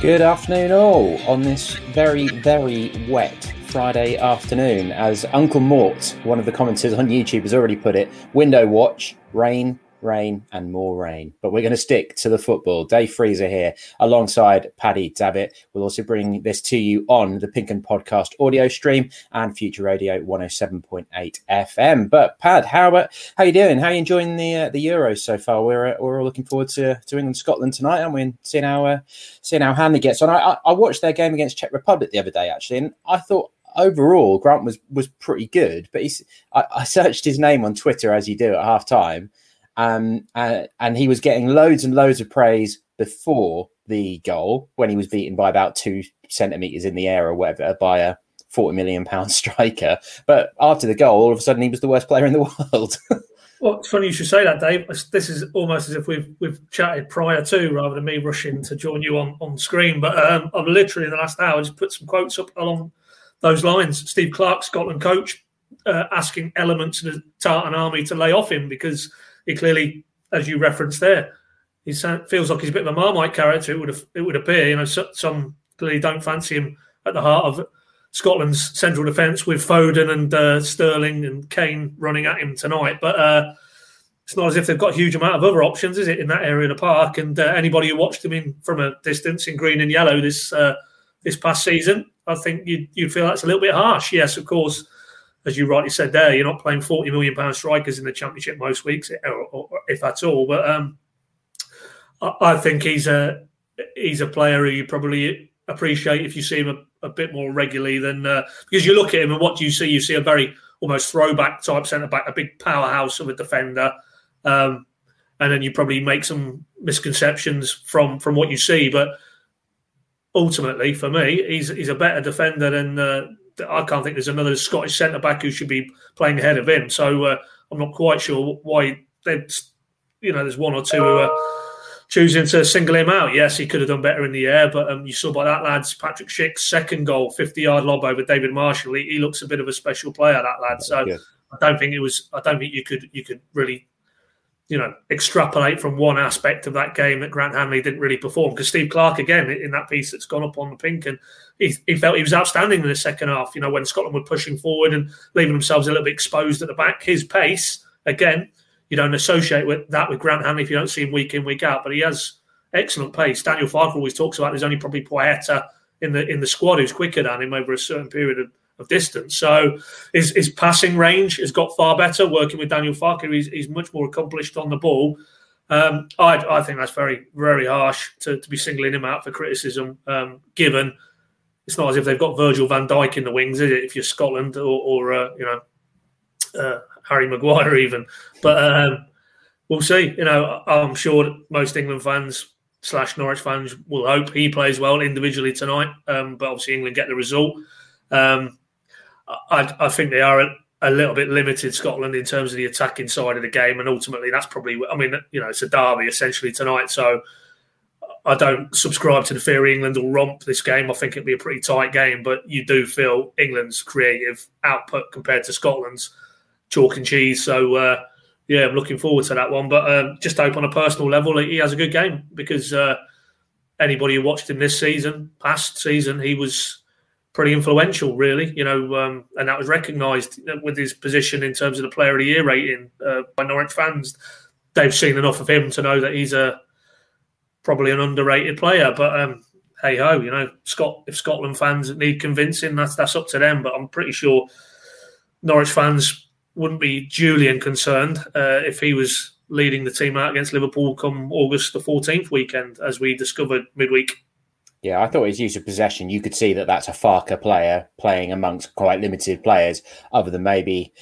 Good afternoon, all, on this very, very wet Friday afternoon. As Uncle Mort, one of the commenters on YouTube, has already put it, window watch, rain, rain, and more rain. But we're going to stick to the football. Dave Freezer here, alongside Paddy Davitt. We'll also bring this to you on the Pink Un Podcast audio stream and Future Radio 107.8 FM. But Pad, how about how you doing? How are you enjoying the uh, the Euros so far? We're uh, we're all looking forward to, to England Scotland tonight, and we're seeing how uh, seeing how Hanley gets on. I, I watched their game against Czech Republic the other day actually, and I thought overall Grant was was pretty good. But he's I, I searched his name on Twitter as you do at half time um, uh, and he was getting loads and loads of praise before the goal when he was beaten by about two centimeters in the air or whatever by a 40 million pound striker. But after the goal, all of a sudden he was the worst player in the world. well, it's funny you should say that, Dave. This is almost as if we've we've chatted prior to rather than me rushing to join you on, on screen. But um, I've literally in the last hour just put some quotes up along those lines. Steve Clarke, Scotland coach, uh, asking elements of the Tartan army to lay off him because he clearly, as you referenced there, he feels like he's a bit of a Marmite character. It would have, it would appear. You know, some clearly don't fancy him at the heart of Scotland's central defence with Foden and uh, Sterling and Kane running at him tonight. But uh, it's not as if they've got a huge amount of other options, is it, in that area of the park? And uh, anybody who watched him in from a distance in green and yellow this uh, this past season, I think you'd, you'd feel that's a little bit harsh. Yes, of course as you rightly said there, you're not playing 40 million pound strikers in the championship most weeks, or, or, if at all. But um, I, I, think he's a he's a player who you probably appreciate if you see him a, a bit more regularly than uh, because you look at him and what do you see? You see a very almost throwback type centre back, a big powerhouse of a defender. Um, and then you probably make some misconceptions from from what you see, but ultimately, for me, he's he's a better defender than uh, I can't think there's another Scottish centre back who should be playing ahead of him. So uh, I'm not quite sure why they, you know, there's one or two who are choosing to single him out. Yes, he could have done better in the air, but um, you saw by that lad's Patrick Schick's second goal, 50 yard lob over David Marshall. He, he, looks a bit of a special player, that lad. So yeah. I don't think it was. I don't think you could you could really you know, extrapolate from one aspect of that game that Grant Hanley didn't really perform. Because Steve Clarke, again, in that piece that's gone up on the pink, and he, he, felt he was outstanding in the second half. You know, when Scotland were pushing forward and leaving themselves a little bit exposed at the back, his pace, again, you don't associate with that with Grant Hanley if you don't see him week in, week out. But he has excellent pace. Daniel Farke always talks about there's only probably Placheta in the in the squad who's quicker than him over a certain period of of distance. So his, his passing range has got far better working with Daniel Farke. He's, he's much more accomplished on the ball. Um, I, I think that's very, very harsh to, to be singling him out for criticism, um, given it's not as if they've got Virgil van Dijk in the wings, is it? If you're Scotland or, or uh, you know, uh, Harry Maguire even. But um, we'll see. You know, I'm sure most England fans slash Norwich fans will hope he plays well individually tonight. Um, but obviously England get the result. Um, I, I think they are a, a, little bit limited, Scotland, in terms of the attacking side of the game, and ultimately that's probably. I mean, you know, it's a derby essentially tonight, so I don't subscribe to the theory England will romp this game. I think it'll be a pretty tight game, but you do feel England's creative output compared to Scotland's chalk and cheese. So. Uh, yeah, I'm looking forward to that one. But um, just hope on a personal level he has a good game because uh, anybody who watched him this season, past season, he was pretty influential, really. You know, um, and that was recognised with his position in terms of the Player of the Year rating uh, by Norwich fans. They've seen enough of him to know that he's a probably an underrated player. But um, hey ho, you know, Scott. If Scotland fans need convincing, that's that's up to them. But I'm pretty sure Norwich fans wouldn't be Julian concerned uh, if he was leading the team out against Liverpool come August the 14th weekend, as we discovered midweek. Yeah, I thought his use of possession, you could see that that's a Farke player playing amongst quite limited players, other than maybe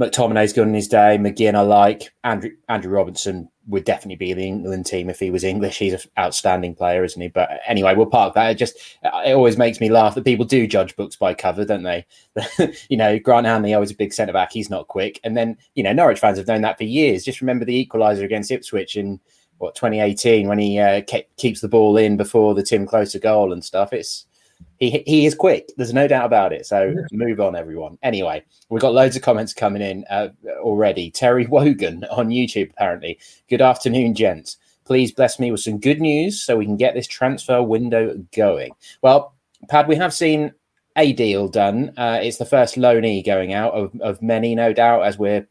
McTominay's good in his day, McGinn I like, Andrew Andrew Robertson would definitely be in the England team if he was English. He's an outstanding player, isn't he? But anyway, we'll park that. It just uh, it always makes me laugh that people do judge books by cover, don't they? you know, Grant Hanley always a big centre back. He's not quick, and then you know Norwich fans have known that for years. Just remember the equaliser against Ipswich in what 2018 when he uh, ke- keeps the ball in before the Timm Klose goal and stuff. It's he he is quick. There's no doubt about it. So move on, everyone. Anyway, we've got loads of comments coming in uh, already. Terry Wogan on YouTube apparently. Good afternoon, gents. Please bless me with some good news so we can get this transfer window going. Well, Pad, we have seen a deal done. Uh, it's the first loanee going out of, of many, no doubt, as we're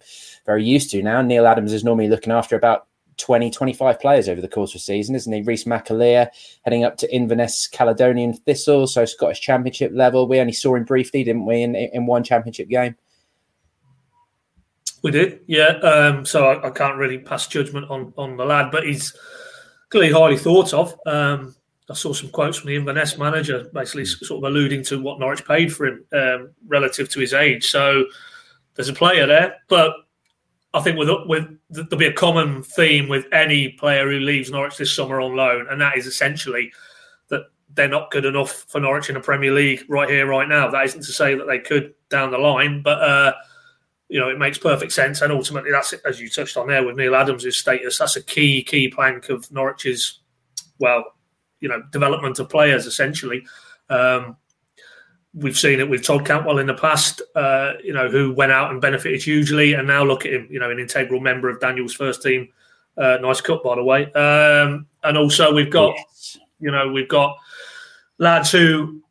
very used to now. Neil Adams is normally looking after about 20, 25 players over the course of the season, isn't he? Reece McAlear heading up to Inverness Caledonian Thistle, so Scottish Championship level. We only saw him briefly, didn't we, in, in one Championship game? We did, yeah. Um, so I, I, can't really pass judgment on on the lad, but he's clearly highly thought of. Um, I saw some quotes from the Inverness manager, basically sort of alluding to what Norwich paid for him um, relative to his age. So there's a player there, but I think with with there'll be a common theme with any player who leaves Norwich this summer on loan, and that is essentially that they're not good enough for Norwich in the Premier League right here, right now. That isn't to say that they could down the line, but. Uh, you know, it makes perfect sense. And ultimately, that's as you touched on there with Neil Adams' status. That's a key, key plank of Norwich's, well, you know, development of players essentially. Um, we've seen it with Todd Cantwell in the past, uh, you know, who went out and benefited hugely, and now look at him, you know, an integral member of Daniel's first team. Uh, nice cut, by the way. Um, and also, we've got, yes. you know, we've got lads who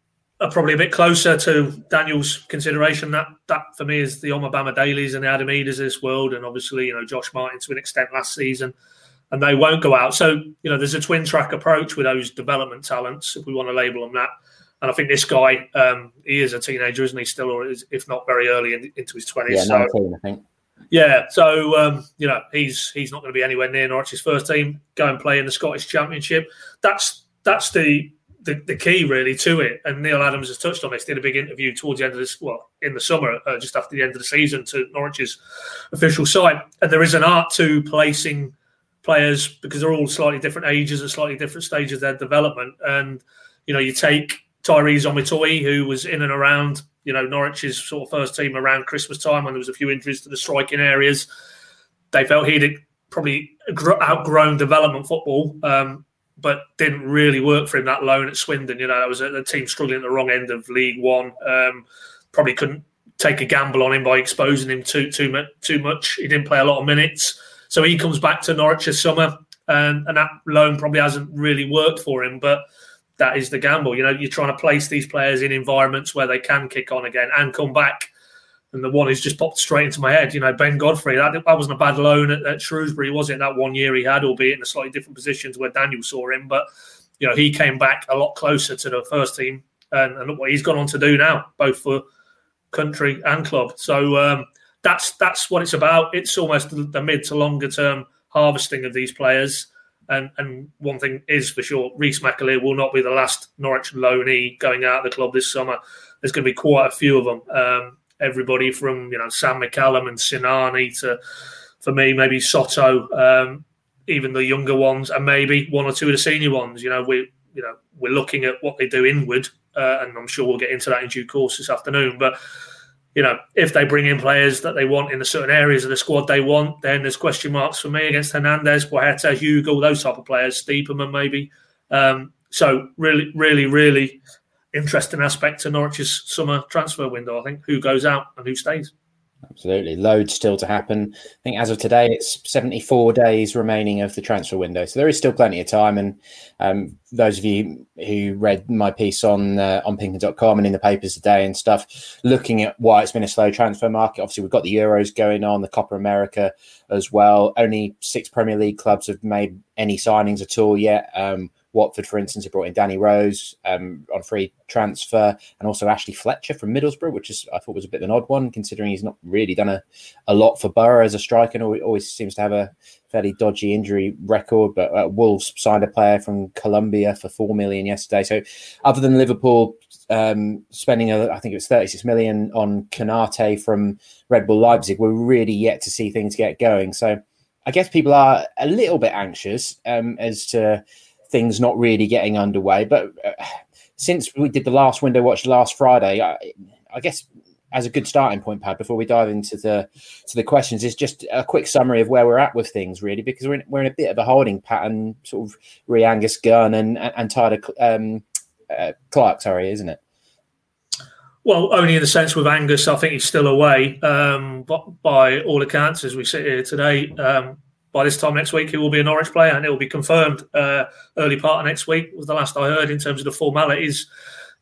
are probably a bit closer to Daniel's consideration. That that for me is the Omobamideles and the Adam Idahs of this world, and obviously you know Josh Martin to an extent last season, and they won't go out. So you know there's a twin track approach with those development talents, if we want to label them that. And I think this guy, um, he is a teenager, isn't he? Still, or is, if not very early in, into his twenties. Yeah, so, 19, I think. Yeah, so um, you know he's he's not going to be anywhere near Norwich's first team. Go and play in the Scottish Championship. That's that's the the, the key really to it. And Neil Adams has touched on this. Did a big interview towards the end of this, well, in the summer, uh, just after the end of the season, to Norwich's official site. And there is an art to placing players because they're all slightly different ages and slightly different stages of their development. And you know, you take Tyrese Omotoye, who was in and around, you know, Norwich's sort of first team around Christmas time when there was a few injuries to the striking areas. They felt he'd probably outgrown development football. Um, but didn't really work for him that loan at Swindon. You know, that was a, a team struggling at the wrong end of League One. Um, probably couldn't take a gamble on him by exposing him too too much. Too much. He didn't play a lot of minutes, so he comes back to Norwich this summer, and, and that loan probably hasn't really worked for him. But that is the gamble. You know, you're trying to place these players in environments where they can kick on again and come back and the one who's just popped straight into my head, you know, Ben Godfrey. That, that wasn't a bad loan at, at, Shrewsbury, was it? That one year he had, albeit in a slightly different positions where Daniel saw him. But, you know, he came back a lot closer to the first team. And, and look what he's gone on to do now, both for country and club. So um, that's that's what it's about. It's almost the, the mid to longer term harvesting of these players. And, and one thing is for sure, Reece McAlear will not be the last Norwich loanee going out of the club this summer. There's going to be quite a few of them. Um, everybody from you know Sam McCallum and Sinani to for me maybe Soto, um, even the younger ones, and maybe one or two of the senior ones. You know, we you know we're looking at what they do inward, uh, and I'm sure we'll get into that in due course this afternoon. But you know, if they bring in players that they want in the certain areas of the squad they want, then there's question marks for me against Hernandez, Placheta, Hugo, those type of players, Stiepermann maybe. Um, so really, really, really interesting aspect to Norwich's summer transfer window. I think who goes out and who stays. Absolutely, loads still to happen. I think as of today, it's 74 days remaining of the transfer window, so there is still plenty of time. And um, those of you who read my piece on uh, on Pinkun.com and in the papers today and stuff, looking at why it's been a slow transfer market. Obviously, we've got the Euros going on, the Copa America as well. Only six Premier League clubs have made any signings at all yet. Um, Watford, for instance, have brought in Danny Rose um, on free transfer, and also Ashley Fletcher from Middlesbrough, which is I thought was a bit of an odd one, considering he's not really done a, a lot for Borough as a striker, and always seems to have a fairly dodgy injury record. But uh, Wolves signed a player from Colombia for four million yesterday. So, other than Liverpool um, spending, a, I think it was thirty six million on Konate from Red Bull Leipzig, we're really yet to see things get going. So. I guess people are a little bit anxious um, as to things not really getting underway. But uh, since we did the last window watch last Friday, I, I guess as a good starting point, Pad, before we dive into the to the questions, is just a quick summary of where we're at with things, really, because we're in, we're in a bit of a holding pattern, sort of re Angus Gunn and and Tyler um, uh, Clark, sorry, isn't it? Well, only in the sense with Angus, I think he's still away. Um, but by all accounts, as we sit here today, um, by this time next week he will be a Norwich player and it will be confirmed uh, early part of next week was the last I heard in terms of the formalities.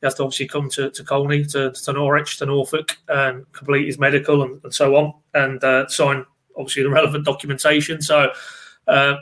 He has to obviously come to, to Colney, to, to Norwich, to Norfolk and complete his medical and, and so on and uh, sign obviously the relevant documentation. So uh,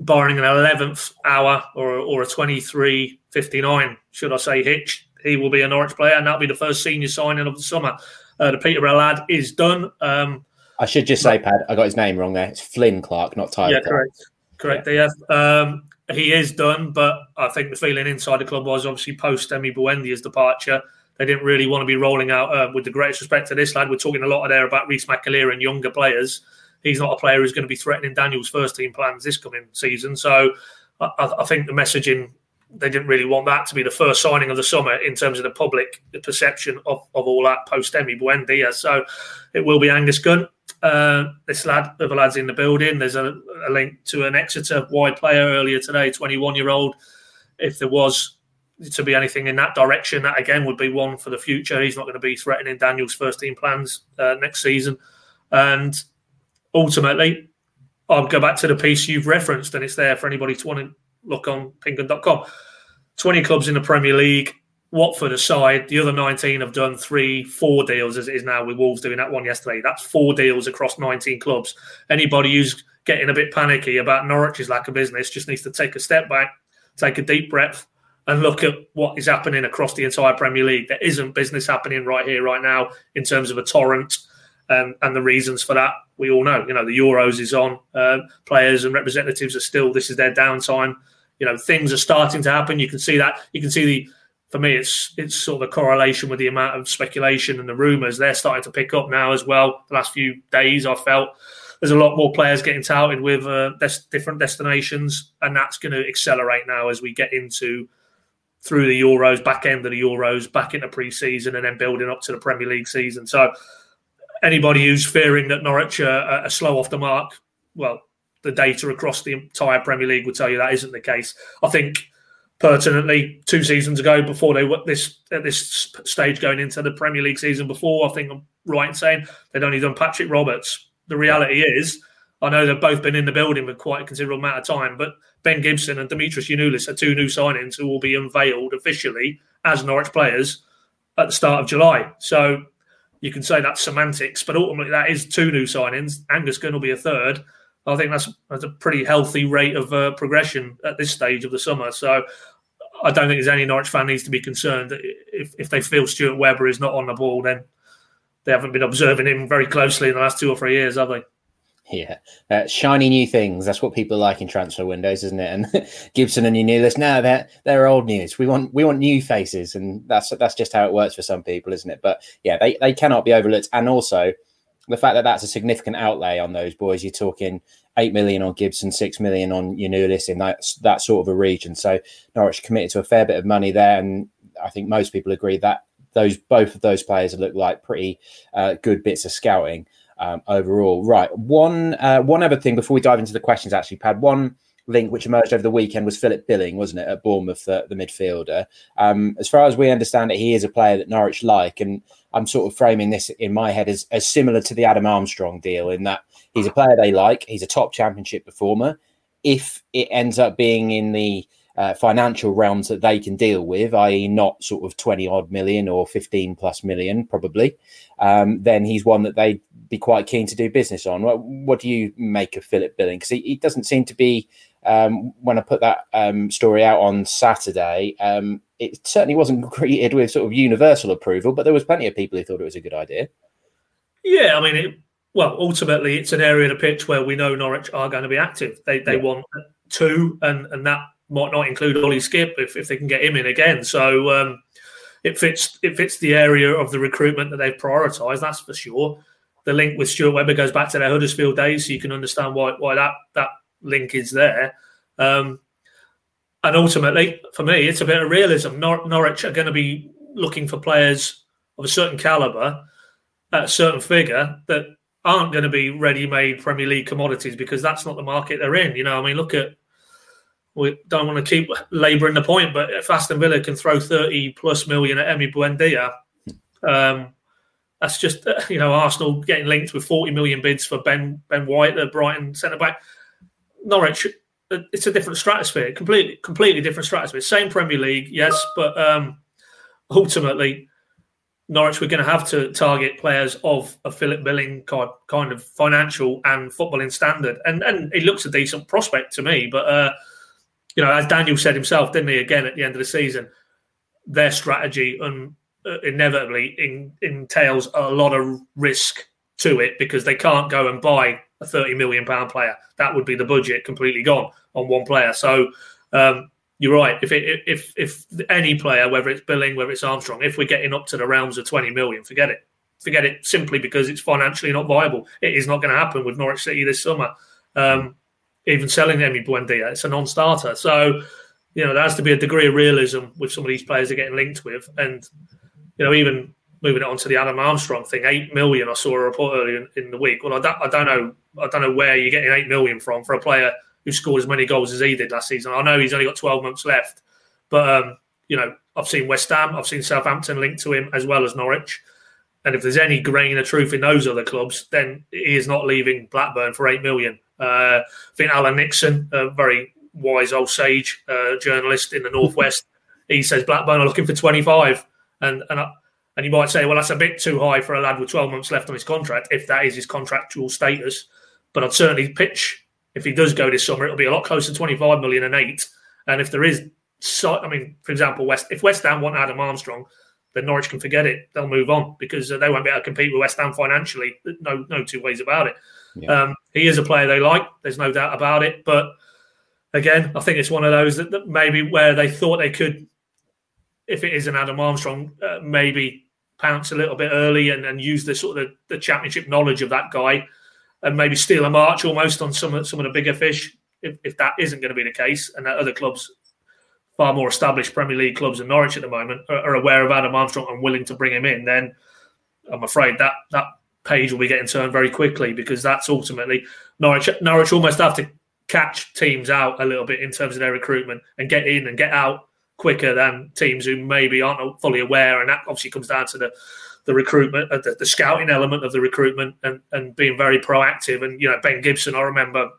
barring an 11th hour or, or a 23.59, should I say, hitch, he will be a Norwich player and that'll be the first senior signing of the summer. Uh, the Peterborough lad is done. Um, I should just say, Pad, I got his name wrong there. It's Flynn Clark, not Tyler. Yeah, Clark. correct. Correct, yeah. Um, he is done, but I think the feeling inside the club was obviously post Emi Buendia's departure. They didn't really want to be rolling out, uh, with the greatest respect to this lad. We're talking a lot there about Reece McAlear and younger players. He's not a player who's going to be threatening Daniel's first team plans this coming season. So I, I think the messaging they didn't really want that to be the first signing of the summer in terms of the public the perception of, of all that post Emi Buendia. So it will be Angus Gunn. Uh, this lad, other lads in the building. There's a, a, link to an Exeter wide player earlier today, 21 year old. If there was to be anything in that direction, that again would be one for the future. He's not going to be threatening Daniel's first team plans uh, next season. And ultimately, I'll go back to the piece you've referenced, and it's there for anybody to want to look on pinkun.com. 20 clubs in the Premier League. Watford aside, the other 19 have done three, four deals as it is now with Wolves doing that one yesterday. That's four deals across 19 clubs. Anybody who's getting a bit panicky about Norwich's lack of business just needs to take a step back, take a deep breath, and look at what is happening across the entire Premier League. There isn't business happening right here, right now, in terms of a torrent. Um, and the reasons for that we all know. You know, the Euros is on. Uh, players and representatives are still. This is their downtime. You know, things are starting to happen. You can see that. You can see the for me, it's it's sort of a correlation with the amount of speculation and the rumours. They're starting to pick up now as well. The last few days, I felt there's a lot more players getting touted with uh, des- different destinations, and that's going to accelerate now as we get into through the Euros, back end of the Euros, back into pre-season, and then building up to the Premier League season. So, anybody who's fearing that Norwich are, are slow off the mark, well, the data across the entire Premier League would tell you that isn't the case. I think pertinently two seasons ago before they were this at this stage going into the Premier League season before. I think I'm right in saying they'd only done Patrick Roberts. The reality is, I know they've both been in the building for quite a considerable amount of time, but Ben Gibson and Dimitris Giannoulis are two new signings who will be unveiled officially as Norwich players at the start of July. So you can say that's semantics, but ultimately that is two new signings. Angus Gunn will be a third. I think that's, that's a pretty healthy rate of uh, progression at this stage of the summer. So I don't think there's any Norwich fan needs to be concerned that if, if they feel Stuart Webber is not on the ball, then they haven't been observing him very closely in the last two or three years, have they? Yeah, uh, shiny new things. That's what people like in transfer windows, isn't it? And Gibson and Giannoulis, no, they're they're old news. We want we want new faces, and that's that's just how it works for some people, isn't it? But yeah, they, they cannot be overlooked. And also, the fact that that's a significant outlay on those boys, you're talking eight million on Gibson, six million on Giannoulis in that that sort of a region. So Norwich committed to a fair bit of money there, and I think most people agree that those both of those players look like pretty uh, good bits of scouting um, overall. Right, one uh, one other thing before we dive into the questions, actually, Pad one link which emerged over the weekend was Philip Billing, wasn't it, at Bournemouth, the, the midfielder. Um, as far as we understand it, he is a player that Norwich like, and I'm sort of framing this in my head as, as similar to the Adam Armstrong deal in that he's a player they like. He's a top championship performer. If it ends up being in the uh, financial realms that they can deal with, i.e., not sort of 20 odd million or 15 plus million, probably, um, then he's one that they'd be quite keen to do business on. What, what do you make of Philip Billing? Because he, he, doesn't seem to be, um, when I put that um, story out on Saturday, um, it certainly wasn't greeted with sort of universal approval, but there was plenty of people who thought it was a good idea. Yeah, I mean, it, well, ultimately, it's an area of the pitch where we know Norwich are going to be active. They they yeah. want two, and and that might not include Ollie Skipp if, if they can get him in again. So um, it fits it fits the area of the recruitment that they've prioritised. That's for sure. The link with Stuart Webber goes back to their Huddersfield days, so you can understand why why that that link is there. Um, and ultimately, for me, it's a bit of realism. Nor- Norwich are going to be looking for players of a certain caliber at a certain figure that aren't going to be ready-made Premier League commodities because that's not the market they're in. You know, I mean, look at we don't want to keep labouring the point, but if Aston Villa can throw thirty plus million at Emi Buendia, um, that's just you know Arsenal getting linked with forty million bids for Ben Ben White, the Brighton centre back Norwich, uh, it's a different stratosphere, completely, completely different stratosphere. Same Premier League, yes, but um, ultimately, Norwich we're going to have to target players of a Philip Billing kind of financial and footballing standard, and and he looks a decent prospect to me. But uh, you know, as Daniel said himself, didn't he? Again at the end of the season, their strategy uh, inevitably in, entails a lot of risk to it because they can't go and buy a thirty million pound player. That would be the budget completely gone on one player. So um, you're right. If it, if if any player, whether it's Billing, whether it's Armstrong, if we're getting up to the realms of 20 million, forget it. Forget it simply because it's financially not viable. It is not going to happen with Norwich City this summer. Um, even selling Emi Buendia, it's a non-starter. So you know there has to be a degree of realism with some of these players they're getting linked with, and you know even moving it on to the Adam Armstrong thing, eight million. I saw a report earlier in, in the week. Well, I don't, I don't know, I don't know where you're getting eight million from for a player who scored as many goals as he did last season. I know he's only got 12 months left, but um, you know, I've seen West Ham, I've seen Southampton linked to him as well as Norwich. And if there's any grain of truth in those other clubs, then he is not leaving Blackburn for eight million. Uh, I think Alan Nixon, a very wise old sage uh, journalist in the northwest, he says Blackburn are looking for 25, and and I, and you might say, well, that's a bit too high for a lad with 12 months left on his contract, if that is his contractual status. But I'd certainly pitch if he does go this summer, it'll be a lot closer to 25 million and eight. And if there is, so, I mean, for example, West if West Ham want Adam Armstrong, then Norwich can forget it. They'll move on because they won't be able to compete with West Ham financially. No, no two ways about it. Yeah. Um, he is a player they like. There's no doubt about it. But again, I think it's one of those that, that maybe where they thought they could, if it is an Adam Armstrong, uh, maybe pounce a little bit early and, and use the sort of the, the championship knowledge of that guy and maybe steal a march almost on some of some of the bigger fish. If, if that isn't going to be the case, and that other clubs, far more established Premier League clubs in Norwich at the moment, are, are aware of Adam Armstrong and willing to bring him in, then I'm afraid that that page will be getting turned very quickly because that's ultimately Norwich. Norwich almost have to catch teams out a little bit in terms of their recruitment and get in and get out quicker than teams who maybe aren't fully aware, and that obviously comes down to the the recruitment, uh, the, the, scouting element of the recruitment, and, and being very proactive. And you know, Ben Gibson, I remember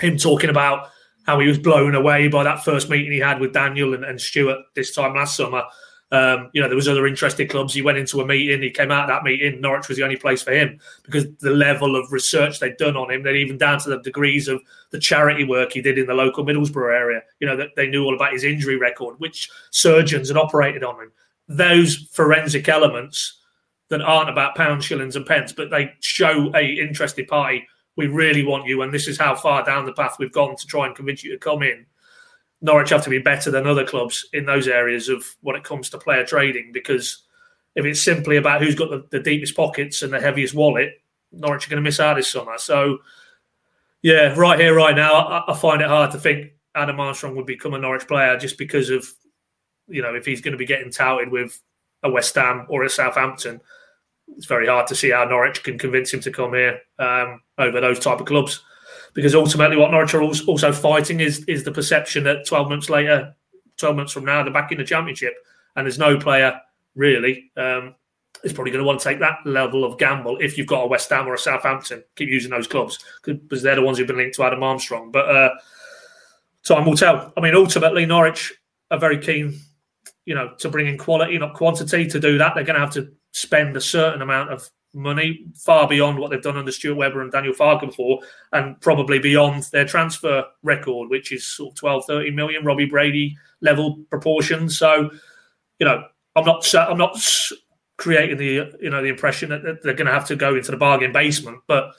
him talking about how he was blown away by that first meeting he had with Daniel and, and Stuart this time last summer. Um, you know, there was other interested clubs. He went into a meeting. He came out of that meeting. Norwich was the only place for him because the level of research they'd done on him, then even down to the degrees of the charity work he did in the local Middlesbrough area. You know, that they knew all about his injury record, which surgeons had operated on him. Those forensic elements that aren't about pounds, shillings, and pence, but they show a interested party. We really want you, and this is how far down the path we've gone to try and convince you to come in. Norwich have to be better than other clubs in those areas of when it comes to player trading because if it's simply about who's got the, the deepest pockets and the heaviest wallet, Norwich are going to miss out this summer. So, yeah, right here, right now, I, I find it hard to think Adam Armstrong would become a Norwich player just because of, you know, if he's going to be getting touted with a West Ham or a Southampton, it's very hard to see how Norwich can convince him to come here um, over those type of clubs. Because ultimately, what Norwich are also fighting is is the perception that 12 months later, 12 months from now, they're back in the Championship, and there's no player really um, is probably going to want to take that level of gamble if you've got a West Ham or a Southampton. Keep using those clubs because they're the ones who've been linked to Adam Armstrong. But uh, time will tell. I mean, ultimately, Norwich are very keen, you know, to bring in quality, not quantity. To do that, they're going to have to spend a certain amount of money far beyond what they've done under Stuart Webber and Daniel Farke before, and probably beyond their transfer record, which is sort of 12, 13 million, Robbie Brady level proportions. So, you know, I'm not I'm not creating the you know the impression that they're going to have to go into the bargain basement, but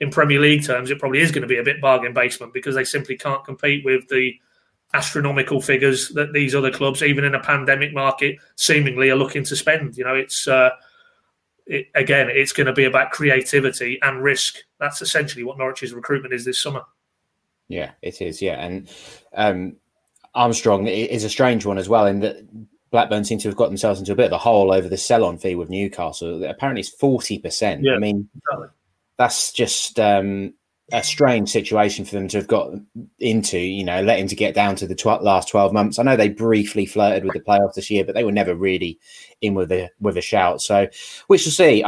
in Premier League terms, it probably is going to be a bit bargain basement because they simply can't compete with the astronomical figures that these other clubs, even in a pandemic market, seemingly are looking to spend. You know, it's uh, it, again, it's going to be about creativity and risk. That's essentially what Norwich's recruitment is this summer. Yeah, it is. Yeah, and um, Armstrong is a strange one as well in that Blackburn seem to have got themselves into a bit of a hole over the sell-on fee with Newcastle. Apparently, it's forty percent. Yeah, I mean, exactly. that's just um, a strange situation for them to have got into, you know, let him to get down to the tw- last 12 months. I know they briefly flirted with the playoffs this year, but they were never really in with a with a shout. So we shall see.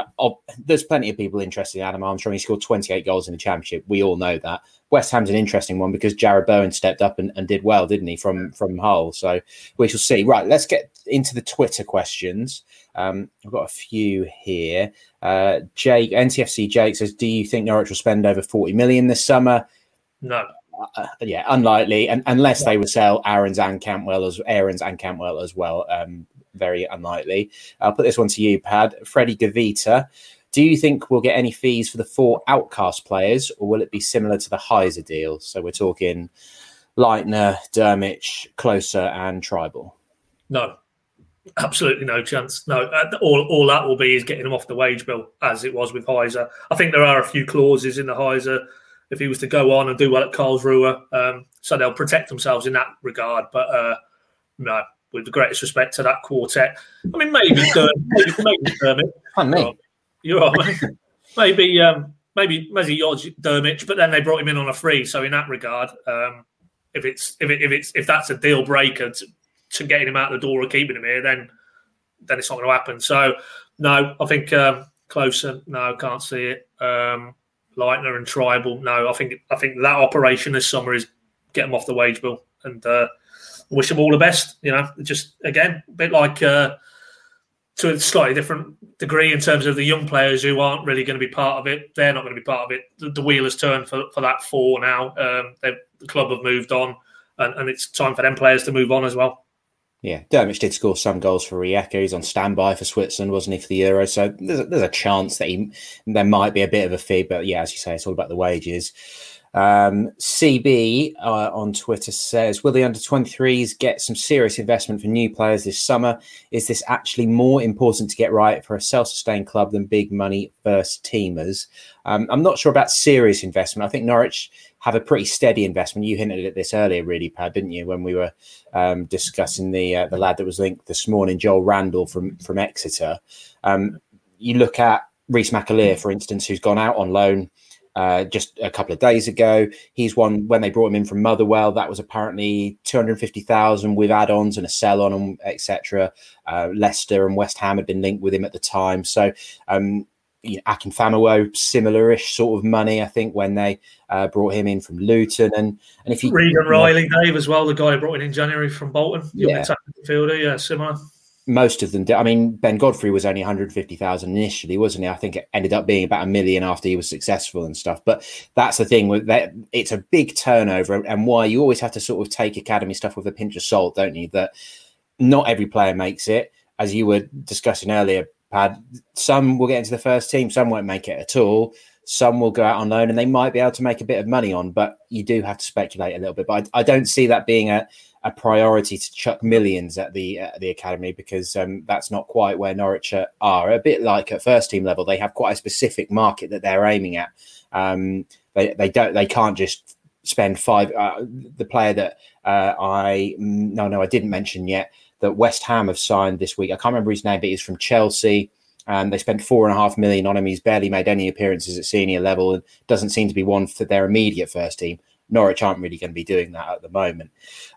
there's plenty of people interested in Adam Armstrong. He scored 28 goals in the championship. We all know that. West Ham's an interesting one because Jarrod Bowen stepped up and, and did well, didn't he, from from Hull? So we shall see. Right, let's get into the Twitter questions. Um, I've got a few here. Uh, Jake NTFC Jake says, "Do you think Norwich will spend over forty million this summer?" No. Uh, yeah, unlikely, and unless they would sell Aarons and Campwell as Aarons and Cantwell as well. Um, very unlikely. I'll put this one to you, Pad. Freddie Gavita. Do you think we'll get any fees for the four outcast players, or will it be similar to the Heiser deal? So we're talking Leitner, Drmic, Klose, and Trybull. No, absolutely no chance. No, uh, all, all that will be is getting them off the wage bill, as it was with Heiser. I think there are a few clauses in the Heiser if he was to go on and do well at Karlsruhe, um, so they'll protect themselves in that regard. But uh, no, with the greatest respect to that quartet. I mean, maybe Drmic, maybe, maybe Drmic. You're right. maybe um, maybe maybe Drmic, but then they brought him in on a free. So in that regard, um, if it's if it, if it's if that's a deal breaker to, to getting him out the door or keeping him here, then then it's not going to happen. So no, I think um, Klose. No, can't see it. Um, Leitner and Trybull. No, I think I think that operation this summer is get off the wage bill and uh, wish them all the best. You know, just again, a bit like uh, to a slightly different degree in terms of the young players who aren't really going to be part of it. They're not going to be part of it. The, the wheel has turned for, for that four now. Um, the club have moved on, and, and, it's time for them players to move on as well. Yeah, Drmic did score some goals for Rijeka. He's on standby for Switzerland, wasn't he, for the Euro? So there's a, there's a chance that he there might be a bit of a fee, but yeah, as you say, it's all about the wages. Um, CB uh, on Twitter says, Will the under 23s get some serious investment for new players this summer? Is this actually more important to get right for a self sustained club than big money first teamers? Um, I'm not sure about serious investment. I think Norwich have a pretty steady investment. You hinted at this earlier, really, Pad, didn't you, when we were um, discussing the uh, the lad that was linked this morning, Joel Randall from, from Exeter? Um, you look at Reece McAlear, for instance, who's gone out on loan uh, just a couple of days ago. He's one when they brought him in from Motherwell. That was apparently two hundred fifty thousand with add-ons and a sell on him, etc. Uh, Leicester and West Ham had been linked with him at the time. So um, you know, similar-ish sort of money, I think, when they uh, brought him in from Luton. And and if you Regan Riley, Dave as well, the guy who brought in in January from Bolton, yeah, yeah, similar most of them did. I mean, Ben Godfrey was only 150,000 initially, wasn't he? I think it ended up being about a million after he was successful and stuff. But that's the thing with that; it's a big turnover, and why you always have to sort of take academy stuff with a pinch of salt, don't you? That not every player makes it, as you were discussing earlier. Pad, some will get into the first team, some won't make it at all. Some will go out on loan, and they might be able to make a bit of money on. But you do have to speculate a little bit. But I, I don't see that being a a priority to chuck millions at the at the academy because um, that's not quite where Norwich are. A bit like at first team level, they have quite a specific market that they're aiming at. Um, they they don't they can't just spend five. Uh, the player that uh, I no no I didn't mention yet that West Ham have signed this week. I can't remember his name, but he's from Chelsea. Um, they spent four and a half million on him. He's barely made any appearances at senior level and doesn't seem to be one for their immediate first team. Norwich aren't really going to be doing that at the moment.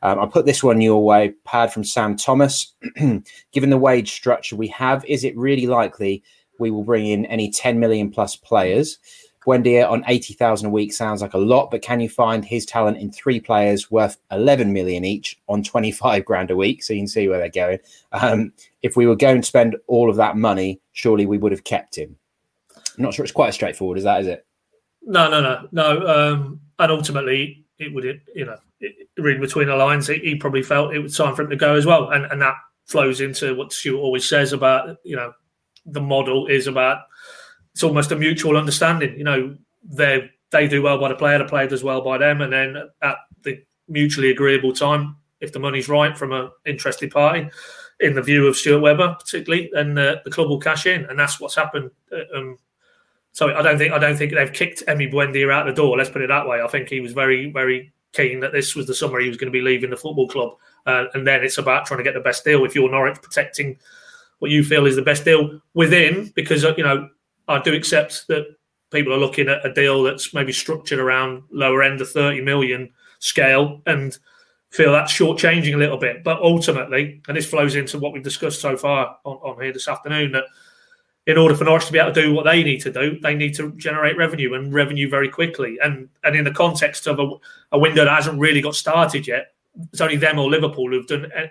Um, I'll put this one your way. Pad from Sam Thomas. Given the wage structure we have, is it really likely we will bring in any 10 million plus players? Buendia on 80,000 a week sounds like a lot, but can you find his talent in three players worth 11 million each on 25 grand a week? So you can see where they're going. Um, if we were going to spend all of that money, surely we would have kept him. I'm not sure it's quite as straightforward as that, is it? No, no, no, no. Um, and ultimately, it would, you know, reading between the lines, he, he, probably felt it was time for him to go as well, and and that flows into what Stuart always says about, you know, the model is about it's almost a mutual understanding. You know, they they do well by the player, the player does well by them, and then at the mutually agreeable time, if the money's right from an interested party, in the view of Stuart Webber particularly, then uh, the club will cash in, and that's what's happened. Uh, um, so I don't think I don't think they've kicked Emi Buendia out the door. Let's put it that way. I think he was very very keen that this was the summer he was going to be leaving the football club, uh, and then it's about trying to get the best deal. If you're Norwich, protecting what you feel is the best deal within, because uh, you know I do accept that people are looking at a deal that's maybe structured around lower end of 30 million scale and feel that's shortchanging a little bit. But ultimately, and this flows into what we've discussed so far on, on here this afternoon, that in order for Norwich to be able to do what they need to do, they need to generate revenue and revenue very quickly. And and in the context of a, a window that hasn't really got started yet, it's only them or Liverpool who've done, eh,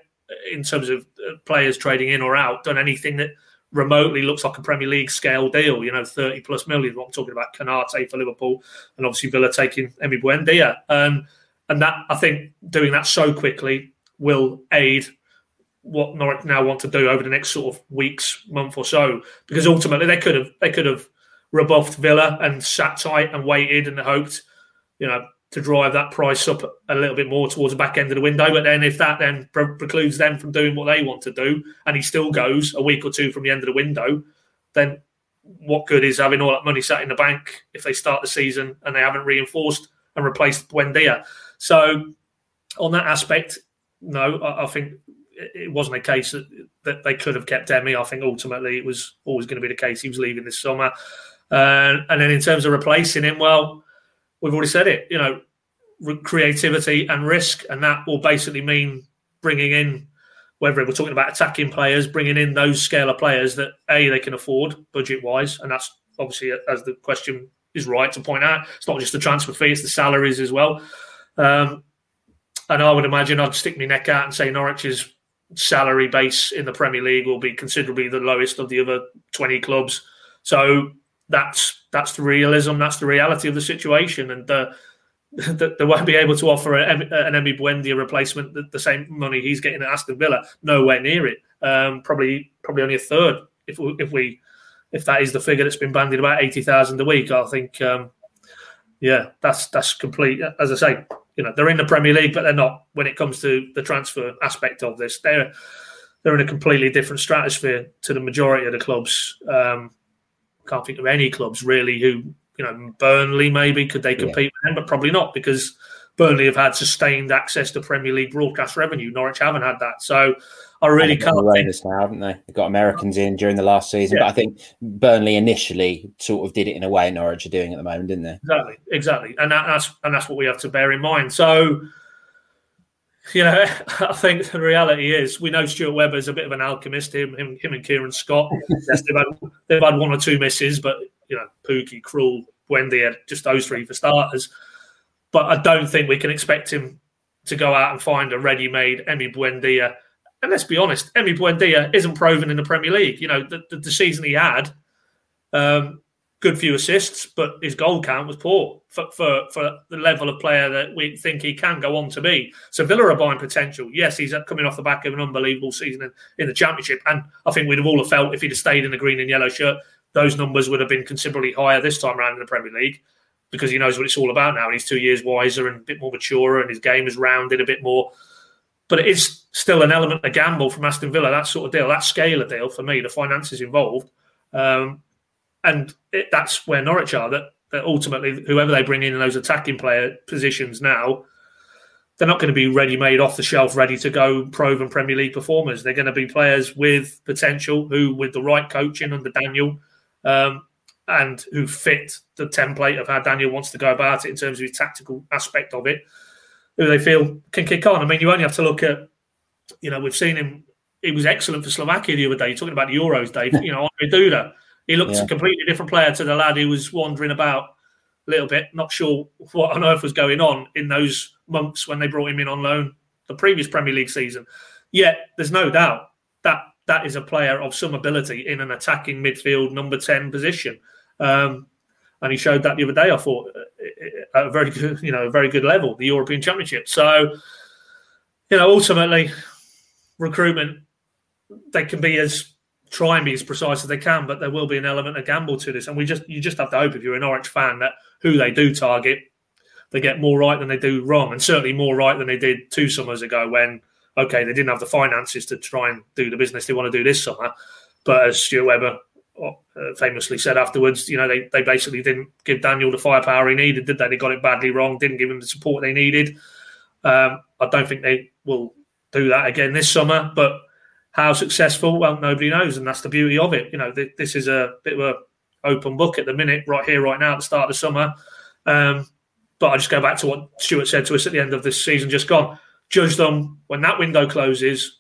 in terms of uh, players trading in or out, done anything that remotely looks like a Premier League scale deal. You know, thirty plus million. What I'm talking about, Konaté for Liverpool, and obviously Villa taking Emi Buendia, and and that I think doing that so quickly will aid what Norwich now want to do over the next sort of weeks, month or so, because ultimately they could have they could have rebuffed Villa and sat tight and waited and hoped, you know, to drive that price up a little bit more towards the back end of the window. But then if that then pre- precludes them from doing what they want to do, and he still goes a week or two from the end of the window, then what good is having all that money sat in the bank if they start the season and they haven't reinforced and replaced Buendia? So on that aspect, no, I, I think it wasn't a case that, that they could have kept Emi. I think ultimately it was always going to be the case. He was leaving this summer. Uh, and then in terms of replacing him, well, we've already said it, you know, creativity and risk. And that will basically mean bringing in, whether we're talking about attacking players, bringing in those scale of players that A, they can afford budget wise. And that's obviously, as the question is right to point out, it's not just the transfer fee, it's the salaries as well. Um, and I would imagine I'd stick my neck out and say Norwich's salary base in the Premier League will be considerably the lowest of the other 20 clubs. So that's that's the realism, that's the reality of the situation, and uh, they won't be able to offer an, an Emi Buendia replacement the, the, same money he's getting at Aston Villa. Nowhere near it. Um, probably probably only a third if we, if we if that is the figure that's been bandied about eighty thousand a week. I think um, yeah, that's that's complete. As I say, you know they're in the Premier League, but they're not when it comes to the transfer aspect of this. They're they're in a completely different stratosphere to the majority of the clubs. Um, can't think of any clubs really who you know Burnley maybe could they compete yeah. with them, but probably not because Burnley have had sustained access to Premier League broadcast revenue. Norwich haven't had that, so I really can't. Think... now, haven't they? They've got Americans in during the last season, yeah. but I think Burnley initially sort of did it in a way Norwich are doing at the moment, didn't they? Exactly, exactly, and that, that's and that's what we have to bear in mind. So, you know, I think the reality is we know Stuart Webber's a bit of an alchemist. Him, him, him and Kieran Scott, yes, they've, had, they've had one or two misses, but you know, Pukki, Krul, Wendy, just those three for starters. But I don't think we can expect him to go out and find a ready-made Emi Buendia and let's be honest, Emi Buendia isn't proven in the Premier League. You know, the, the, the season he had, um, good few assists, but his goal count was poor for, for, for the level of player that we think he can go on to be. So Villa are buying potential. Yes, he's coming off the back of an unbelievable season in, in the Championship, and I think we'd have all have felt if he'd have stayed in the green and yellow shirt, those numbers would have been considerably higher this time around in the Premier League because he knows what it's all about now, and he's two years wiser and a bit more mature, and his game is rounded a bit more but it is still an element of gamble from Aston Villa, that sort of deal, that scale of deal for me, the finances involved. Um, and it, that's where Norwich are, that, that ultimately, whoever they bring in in those attacking player positions now, they're not going to be ready made off the shelf, ready to go proven Premier League performers. They're going to be players with potential who, with the right coaching under Daniel, um, and who fit the template of how Daniel wants to go about it in terms of his tactical aspect of it, who they feel can kick on. I mean, you only have to look at, you know, we've seen him. He was excellent for Slovakia the other day. talking about the Euros, Dave. You know, Ondrej Duda. He looked yeah. a completely different player to the lad who was wandering about a little bit, not sure what on earth was going on in those months when they brought him in on loan the previous Premier League season. Yet there's no doubt that that is a player of some ability in an attacking midfield number 10 position. Um, and he showed that the other day. I thought uh, at a very good, you know, a very good level, the European Championship. So, you know, ultimately, recruitment they can be as try and be as precise as they can, but there will be an element of gamble to this, and we just you just have to hope if you're an Norwich fan that who they do target, they get more right than they do wrong, and certainly more right than they did two summers ago when okay they didn't have the finances to try and do the business they want to do this summer, but as Stuart Webber uh, famously said afterwards, you know, they, they basically didn't give Daniel the firepower he needed, did they? They got it badly wrong, didn't give him the support they needed. Um, I don't think they will do that again this summer, but how successful, well, nobody knows, and that's the beauty of it. You know, th- this is a bit of a open book at the minute, right here, right now, at the start of the summer. Um, but I just go back to what Stuart said to us at the end of this season just gone. Judge them when that window closes.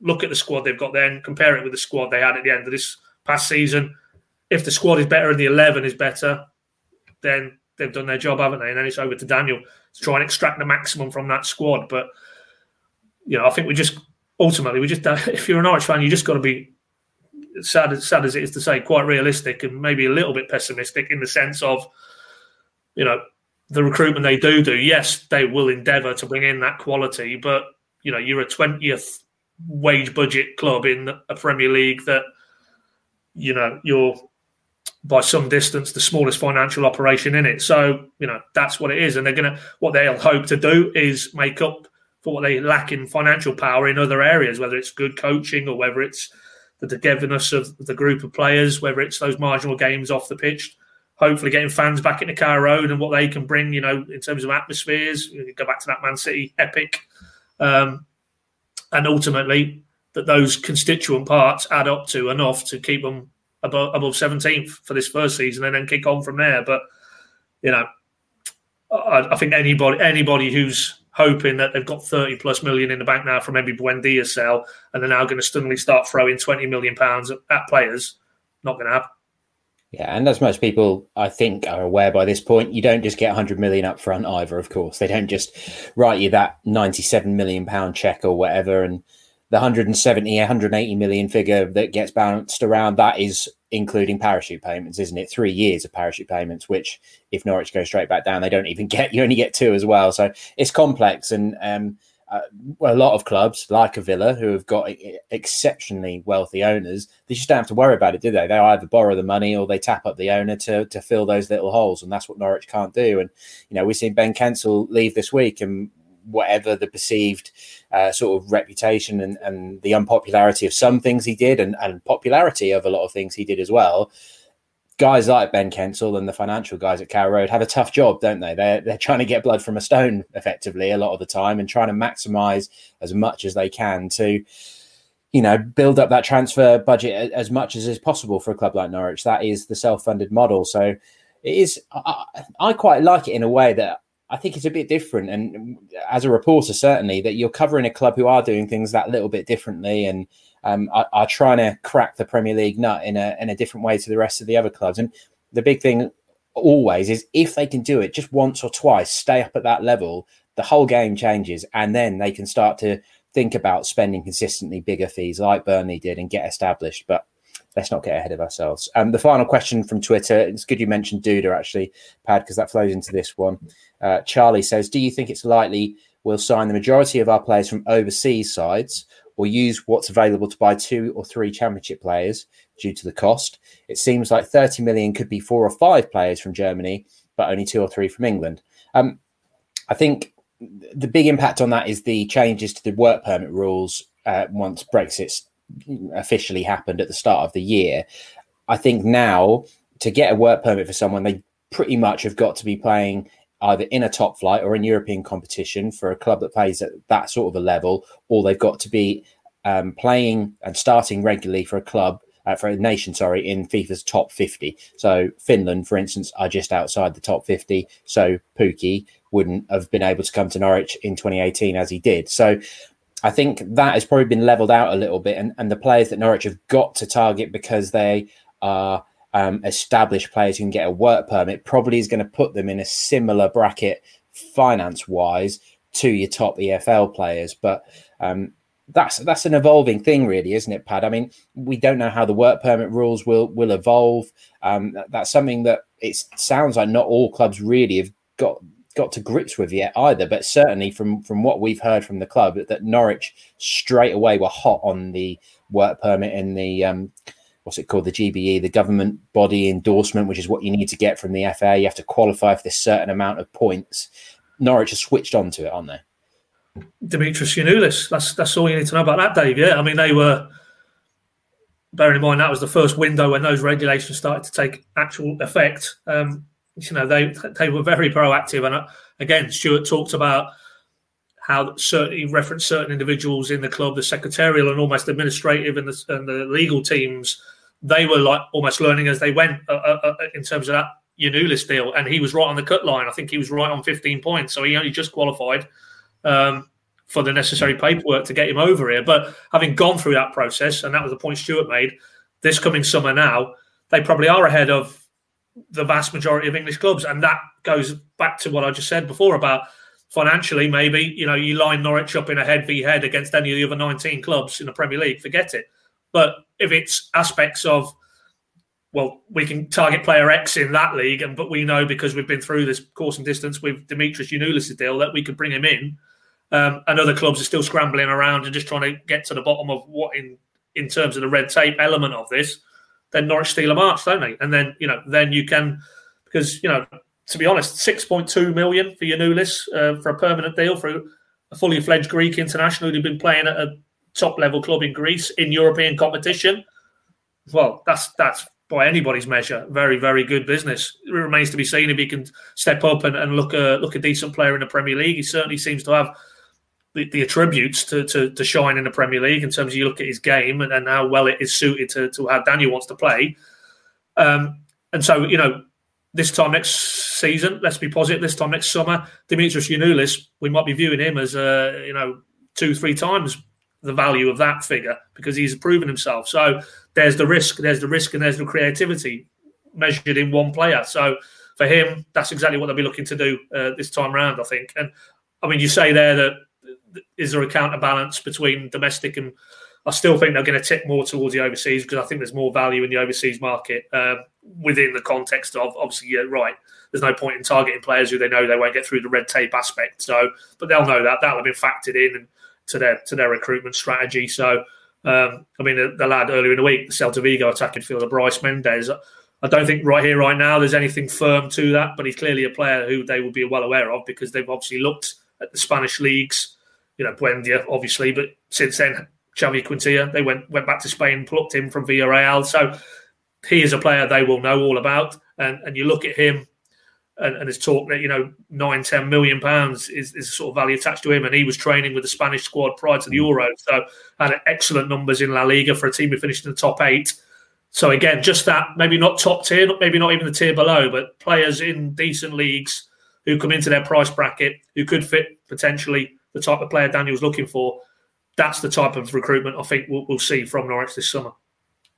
Look at the squad they've got then, compare it with the squad they had at the end of this past season. If the squad is better and the eleven is better, then they've done their job, haven't they? And then it's over to Daniel to try and extract the maximum from that squad. But you know, I think we just ultimately we just if you're an Norwich fan, you just got to be sad, sad as it is to say, quite realistic and maybe a little bit pessimistic in the sense of, you know, the recruitment they do do. Yes, they will endeavour to bring in that quality, but you know, you're a twentieth wage budget club in a Premier League that, you know, you're by some distance the smallest financial operation in it. So you know that's what it is, and they're gonna what they'll hope to do is make up for what they lack in financial power in other areas, whether it's good coaching or whether it's the togetherness of the group of players, whether it's those marginal games off the pitch. Hopefully, getting fans back into Carrow Road and what they can bring, you know, in terms of atmospheres. Go back to that Man City epic, um, and ultimately that those constituent parts add up to enough to keep them above above seventeenth for this first season, and then kick on from there. But you know, I, I think anybody anybody who's hoping that they've got 30 plus million in the bank now from maybe Buendia sell, and they're now going to suddenly start throwing 20 million pounds at, at players. Not going to happen. Yeah, and as most people I think are aware by this point, you don't just get 100 million up front either. Of course, they don't just write you that 97 million pound check or whatever, and the 170, 180 million figure that gets bounced around, that is including parachute payments, isn't it? Three years of parachute payments, which if Norwich go straight back down, they don't even get. You only get two as well. So it's complex, and um, uh, a lot of clubs like a Villa who have got exceptionally wealthy owners, they just don't have to worry about it, do they? They either borrow the money or they tap up the owner to to fill those little holes, and that's what Norwich can't do. And you know, we've seen Ben Kensell leave this week, and whatever the perceived uh, sort of reputation and, and the unpopularity of some things he did and, and popularity of a lot of things he did as well guys like Ben Kensell and the financial guys at Carrow Road have a tough job, don't they? They're they're trying to get blood from a stone effectively a lot of the time and trying to maximise as much as they can to, you know, build up that transfer budget as much as is possible for a club like Norwich. That is the self-funded model. So it is. I, I quite like it in a way that I think it's a bit different. And as a reporter, certainly that you're covering a club who are doing things that little bit differently and um, are, are, trying to crack the Premier League nut in a in a different way to the rest of the other clubs. And the big thing always is if they can do it just once or twice, stay up at that level, the whole game changes, and then they can start to think about spending consistently bigger fees like Burnley did and get established. But let's not get ahead of ourselves. Um, the final question from Twitter. It's good you mentioned Duda actually, Pad, because that flows into this one. Uh, Charlie says, "Do you think it's likely we'll sign the majority of our players from overseas sides, or use what's available to buy two or three Championship players due to the cost? It seems like 30 million could be four or five players from Germany, but only two or three from England." Um, I think the big impact on that is the changes to the work permit rules uh, once Brexit's officially happened at the start of the year. I think now to get a work permit for someone, they pretty much have got to be playing either in a top flight or in European competition for a club that plays at that sort of a level, or they've got to be um, playing and starting regularly for a club. Uh, for a nation, sorry, in FIFA's top 50. So Finland, for instance, are just outside the top 50. So Pukki wouldn't have been able to come to Norwich in 2018 as he did. So I think that has probably been leveled out a little bit, and, and the players that Norwich have got to target because they are um, established players who can get a work permit probably is going to put them in a similar bracket finance wise to your top EFL players. But um, that's that's an evolving thing, really, isn't it, Pad? I mean, we don't know how the work permit rules will will evolve. Um, that's something that it sounds like not all clubs really have got got to grips with yet either. But certainly from from what we've heard from the club, that Norwich straight away were hot on the work permit and the um, what's it called, the GBE, the government body endorsement, which is what you need to get from the FA. You have to qualify for this certain amount of points. Norwich has switched on to it, aren't they? Dimitris Giannoulis. That's that's all you need to know about that, Dave. Yeah, I mean they were. Bearing in mind that was the first window when those regulations started to take actual effect. Um, you know they they were very proactive. And uh, again Stuart talked about how certain he referenced certain individuals in the club the secretarial and almost administrative and the, and the legal teams. They were like almost learning as they went uh, uh, uh in terms of that Giannoulis deal. And he was right on the cut line. I think he was right on 15 points. So he only just qualified um, for the necessary paperwork to get him over here. But having gone through that process and that was the point Stuart made this coming summer now, they probably are ahead of the vast majority of English clubs, and that goes back to what I just said before about financially. Maybe you know you line Norwich up in a head v head against any of the other 19 clubs in the Premier League, forget it. But if it's aspects of well, we can target player X in that league, and but we know because we've been through this course and distance with Dimitris Giannoulis' deal that we could bring him in. Um, and other clubs are still scrambling around and just trying to get to the bottom of what in in terms of the red tape element of this. Then Norwich steal a march, don't they? And then you know, then you can because you know, to be honest, six point two million for Giannoulis uh, for a permanent deal for a fully fledged Greek international who'd been playing at a top level club in Greece in European competition. Well, that's that's by anybody's measure, very, very good business. It remains to be seen if he can step up and, and look a look a decent player in the Premier League. He certainly seems to have the, the attributes to, to, to shine in the Premier League in terms of you look at his game and, and how well it is suited to, to how Daniel wants to play. Um, and so, you know, this time next season, let's be positive. This time next summer, Dimitris Giannoulis, we might be viewing him as uh, you know two, three times the value of that figure because he's proven himself. So there's the risk, there's the risk, and there's the creativity measured in one player. So for him, that's exactly what they'll be looking to do uh, this time around, I think. And I mean, you say there that is there a counterbalance between domestic and I still think they're going to tip more towards the overseas because I think there's more value in the overseas market um, within the context of obviously, yeah, right. There's no point in targeting players who they know they won't get through the red tape aspect. So, but they'll know that that'll have been factored in. To their to their recruitment strategy. So, um, I mean, the, the, lad earlier in the week, the Celta Vigo attacking fielder Brais Mendez. I don't think right here, right now, there's anything firm to that, but he's clearly a player who they will be well aware of because they've obviously looked at the Spanish leagues. You know, Buendia, obviously, but since then, Xavi Quintilla, they went went back to Spain, plucked him from Villarreal. So he is a player they will know all about. And and you look at him and, and there's talk that you know nine, ten million pounds is, is sort of value attached to him, and he was training with the Spanish squad prior to the. Euro, so had excellent numbers in La Liga for a team who finished in the top eight. So again, just that maybe not top tier, maybe not even the tier below, but players in decent leagues who come into their price bracket who could fit potentially the type of player Daniel's looking for. That's the type of recruitment I think we'll, we'll see from Norwich this summer.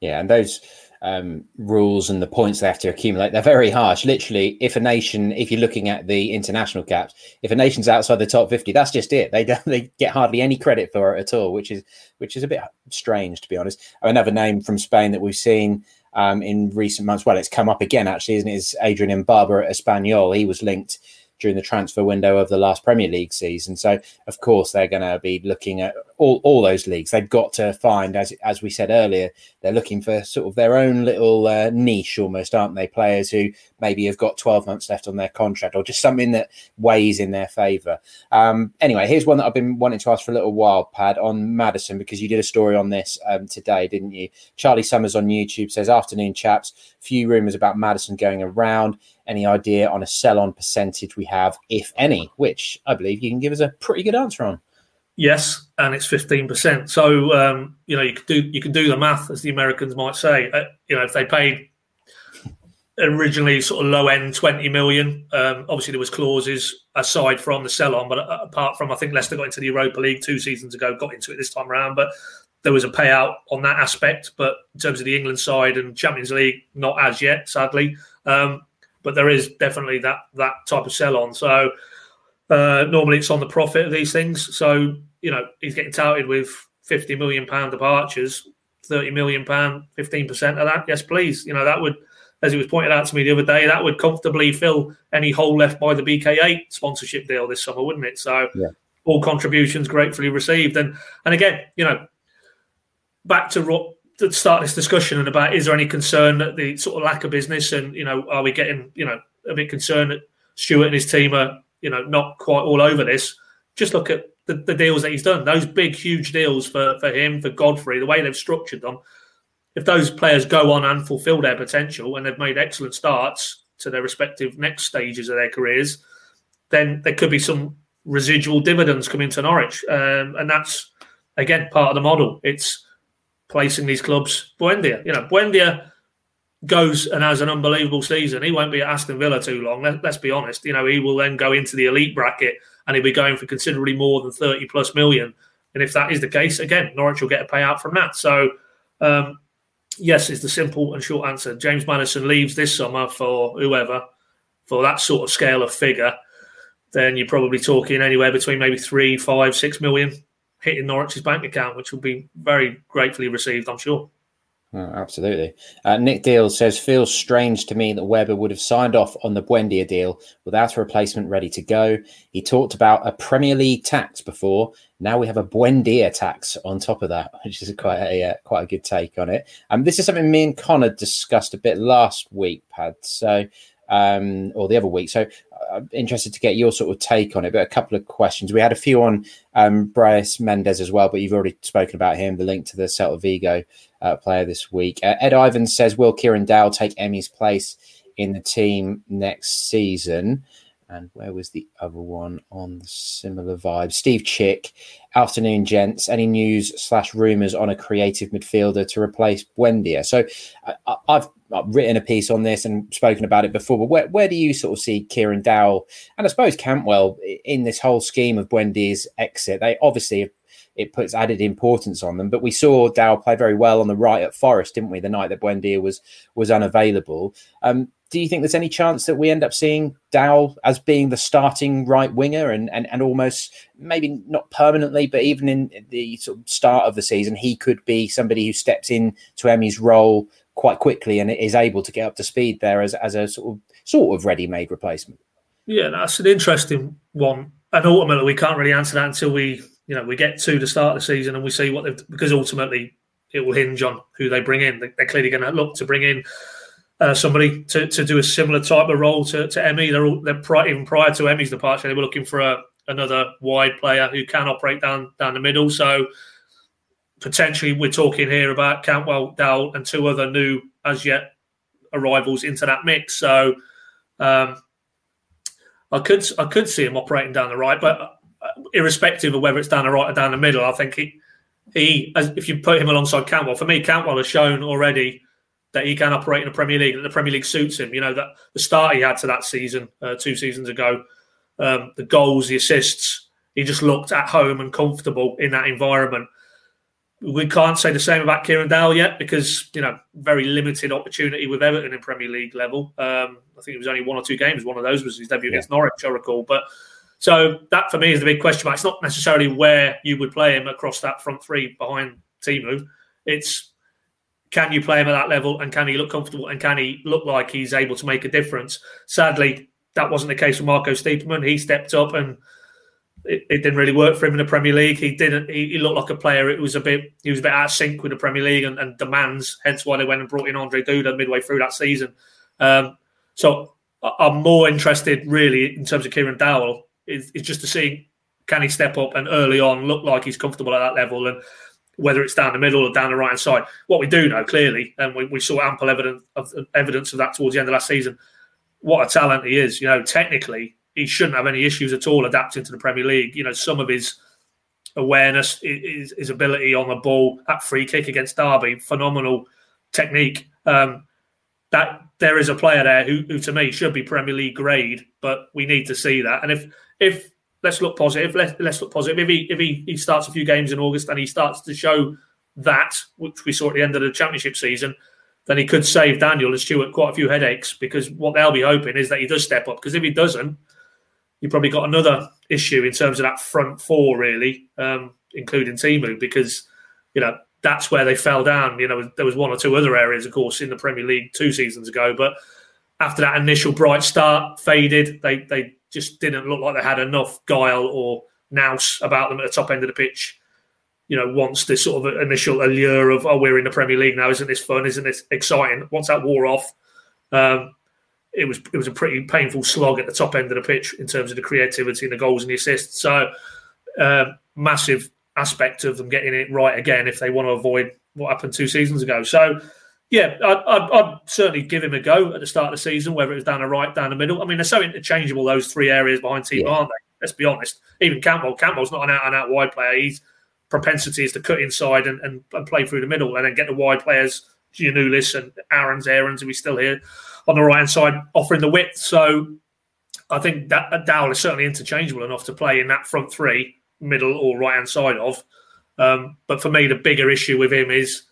Yeah, and those um, rules and the points they have to accumulate. They're very harsh. Literally, if a nation, if you're looking at the international caps, if a nation's outside the top 50, that's just it. They don't, they get hardly any credit for it at all, which is which is a bit strange to be honest. Another name from Spain that we've seen um, in recent months. Well, it's come up again actually, isn't it? Is Adrian Embarba at Espanyol? He was linked during the transfer window of the last Premier League season. So, of course, they're going to be looking at all, all those leagues. They've got to find, as as we said earlier, they're looking for sort of their own little uh, niche almost, aren't they? Players who maybe have got 12 months left on their contract or just something that weighs in their favour. Um, anyway, here's one that I've been wanting to ask for a little while, Pad, on Maddison, because you did a story on this um, today, didn't you? Charlie Summers on YouTube says, Afternoon, chaps. Few rumours about Maddison going around any idea on a sell on percentage we have, if any, which I believe you can give us a pretty good answer on. Yes, and it's fifteen percent. So um, you know you can do you can do the math, as the Americans might say. Uh, you know if they paid originally sort of low end twenty million, um, obviously there was clauses aside from the sell on, but uh, apart from I think Leicester got into the Europa League two seasons ago, got into it this time around, but there was a payout on that aspect. But in terms of the England side and Champions League, not as yet, sadly. Um, but there is definitely that that type of sell on. So uh, normally it's on the profit of these things. So you know he's getting touted with fifty million pound departures, thirty million pound, fifteen percent of that. Yes, please. You know that would, as it was pointed out to me the other day, that would comfortably fill any hole left by the BK8 sponsorship deal this summer, wouldn't it? So yeah. all contributions gratefully received. And and again, you know, back to to start this discussion and about is there any concern that the sort of lack of business and you know are we getting you know a bit concerned that Stuart and his team are you know not quite all over this. Just look at the, the deals that he's done; those big, huge deals for for him, for Godfrey, the way they've structured them. If those players go on and fulfil their potential and they've made excellent starts to their respective next stages of their careers, then there could be some residual dividends coming to Norwich, um, and that's again part of the model. It's placing these clubs. Buendia, you know, Buendia goes and has an unbelievable season. He won't be at Aston Villa too long. Let, us be honest. You know, he will then go into the elite bracket and he'll be going for considerably more than 30 plus million. And if that is the case, again, Norwich will get a payout from that. So, um, yes, is the simple and short answer. James Maddison leaves this summer for whoever, for that sort of scale of figure, then you're probably talking anywhere between maybe three, five, six million hitting Norwich's bank account, which will be very gratefully received, I'm sure. Oh, absolutely. Uh, Nick Deal says, feels strange to me that Webber would have signed off on the Buendia deal without a replacement ready to go. He talked about a Premier League tax before. Now we have a Buendia tax on top of that, which is quite a uh, quite a good take on it. And um, this is something me and Connor discussed a bit last week, Pad. So, um, or the other week. So I'm interested to get your sort of take on it. But a couple of questions. We had a few on um, Brais Mendez as well, but you've already spoken about him. The link to the Celta Vigo uh, player this week. Uh, Ed Ivans says, "Will Kieran Dowell take Emi's place in the team next season?" And where was the other one on the similar vibe? Steve Chick, afternoon, gents. Any news slash rumors on a creative midfielder to replace Buendia? So I, have written a piece on this and spoken about it before, but where, where do you sort of see Kieran Dowell and I suppose Cantwell in this whole scheme of Buendia's exit? They obviously it puts added importance on them. But we saw Dowell play very well on the right at Forest, didn't we? The night that Buendia was was unavailable. Um, do you think there's any chance that we end up seeing Dowell as being the starting right winger and, and, and almost maybe not permanently, but even in the sort of start of the season, he could be somebody who steps in to Emi's role quite quickly and is able to get up to speed there as, as a sort of sort of ready-made replacement. Yeah, that's an interesting one. And ultimately we can't really answer that until we you know we get to the start of the season and we see what they've because ultimately it will hinge on who they bring in. They're clearly going to look to bring in uh, somebody to, to do a similar type of role to, to Emi. They're, all, they're pri- even prior to Emi's departure, they were looking for a, another wide player who can operate down down the middle. So potentially, we're talking here about Cantwell, Dowell, and two other new as yet arrivals into that mix. So um, I could I could see him operating down the right, but uh, irrespective of whether it's down the right or down the middle, I think he he as, if you put him alongside Cantwell, for me, Cantwell has shown already that he can operate in the Premier League, that the Premier League suits him. You know, that the start he had to that season, uh, two seasons ago, um, the goals, the assists, he just looked at home and comfortable in that environment. We can't say the same about Kieran Dowell yet because, you know, very limited opportunity with Everton in Premier League level. Um, I think it was only one or two games. One of those was his debut yeah. against Norwich, I recall. But so that for me is the big question mark. It's not necessarily where you would play him across that front three behind Teemu. It's can you play him at that level and can he look comfortable and can he look like he's able to make a difference? Sadly, that wasn't the case with Marco Stiepermann. He stepped up and it, it, didn't really work for him in the Premier League. He didn't. He, he, looked like a player. It was a bit. He was a bit out of sync with the Premier League and, and demands. Hence why they went and brought in Andre Duda midway through that season. Um, so I'm more interested, really, in terms of Kieran Dowell, is, just to see can he step up and early on look like he's comfortable at that level and whether it's down the middle or down the right hand side. What we do know clearly, and we, we saw ample evidence of evidence of that towards the end of last season, what a talent he is. You know, technically, he shouldn't have any issues at all adapting to the Premier League. You know, some of his awareness, his, his ability on the ball, that free kick against Derby, phenomenal technique. Um, that there is a player there who, who, to me, should be Premier League grade, but we need to see that. And if if let's look positive. Let's, let's look positive. If he if he, he starts a few games in August and he starts to show that, which we saw at the end of the championship season, then he could save Daniel and Stuart quite a few headaches because what they'll be hoping is that he does step up. Because if he doesn't, you've probably got another issue in terms of that front four, really, um, including Teemu, because you know that's where they fell down. You know, there was one or two other areas, of course, in the Premier League two seasons ago, but after that initial bright start faded, they they just didn't look like they had enough guile or nous about them at the top end of the pitch. You know, once this sort of initial allure of, oh, we're in the Premier League now, isn't this fun? Isn't this exciting? Once that wore off, um, it was it was a pretty painful slog at the top end of the pitch in terms of the creativity and the goals and the assists. So, uh, massive aspect of them getting it right again if they want to avoid what happened two seasons ago. So, yeah, I'd, I'd, I'd, certainly give him a go at the start of the season, whether it was down the right, down the middle. I mean, they're so interchangeable, those three areas behind Teemu, yeah. aren't they? Let's be honest. Even Cantwell, Cantwell's not an out and out wide player. His propensity is to cut inside and, and, and play through the middle and then get the wide players, Giannoulis and Aarons, Aarons, who we still here on the right hand side, offering the width. So I think that Dowell is certainly interchangeable enough to play in that front three, middle or right hand side of. Um, but for me, the bigger issue with him is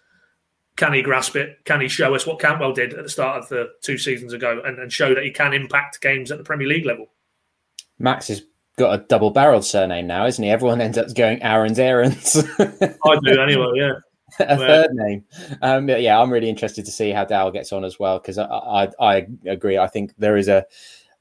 can he grasp it? Can he show us what Cantwell did at the start of the two seasons ago and, and show that he can impact games at the Premier League level? Max has got a double barreled surname now, isn't he? Everyone ends up going Aaron's Aarons. I do anyway, yeah. a third name. Um, yeah, I'm really interested to see how Dow gets on as well because I, I, I agree. I think there is a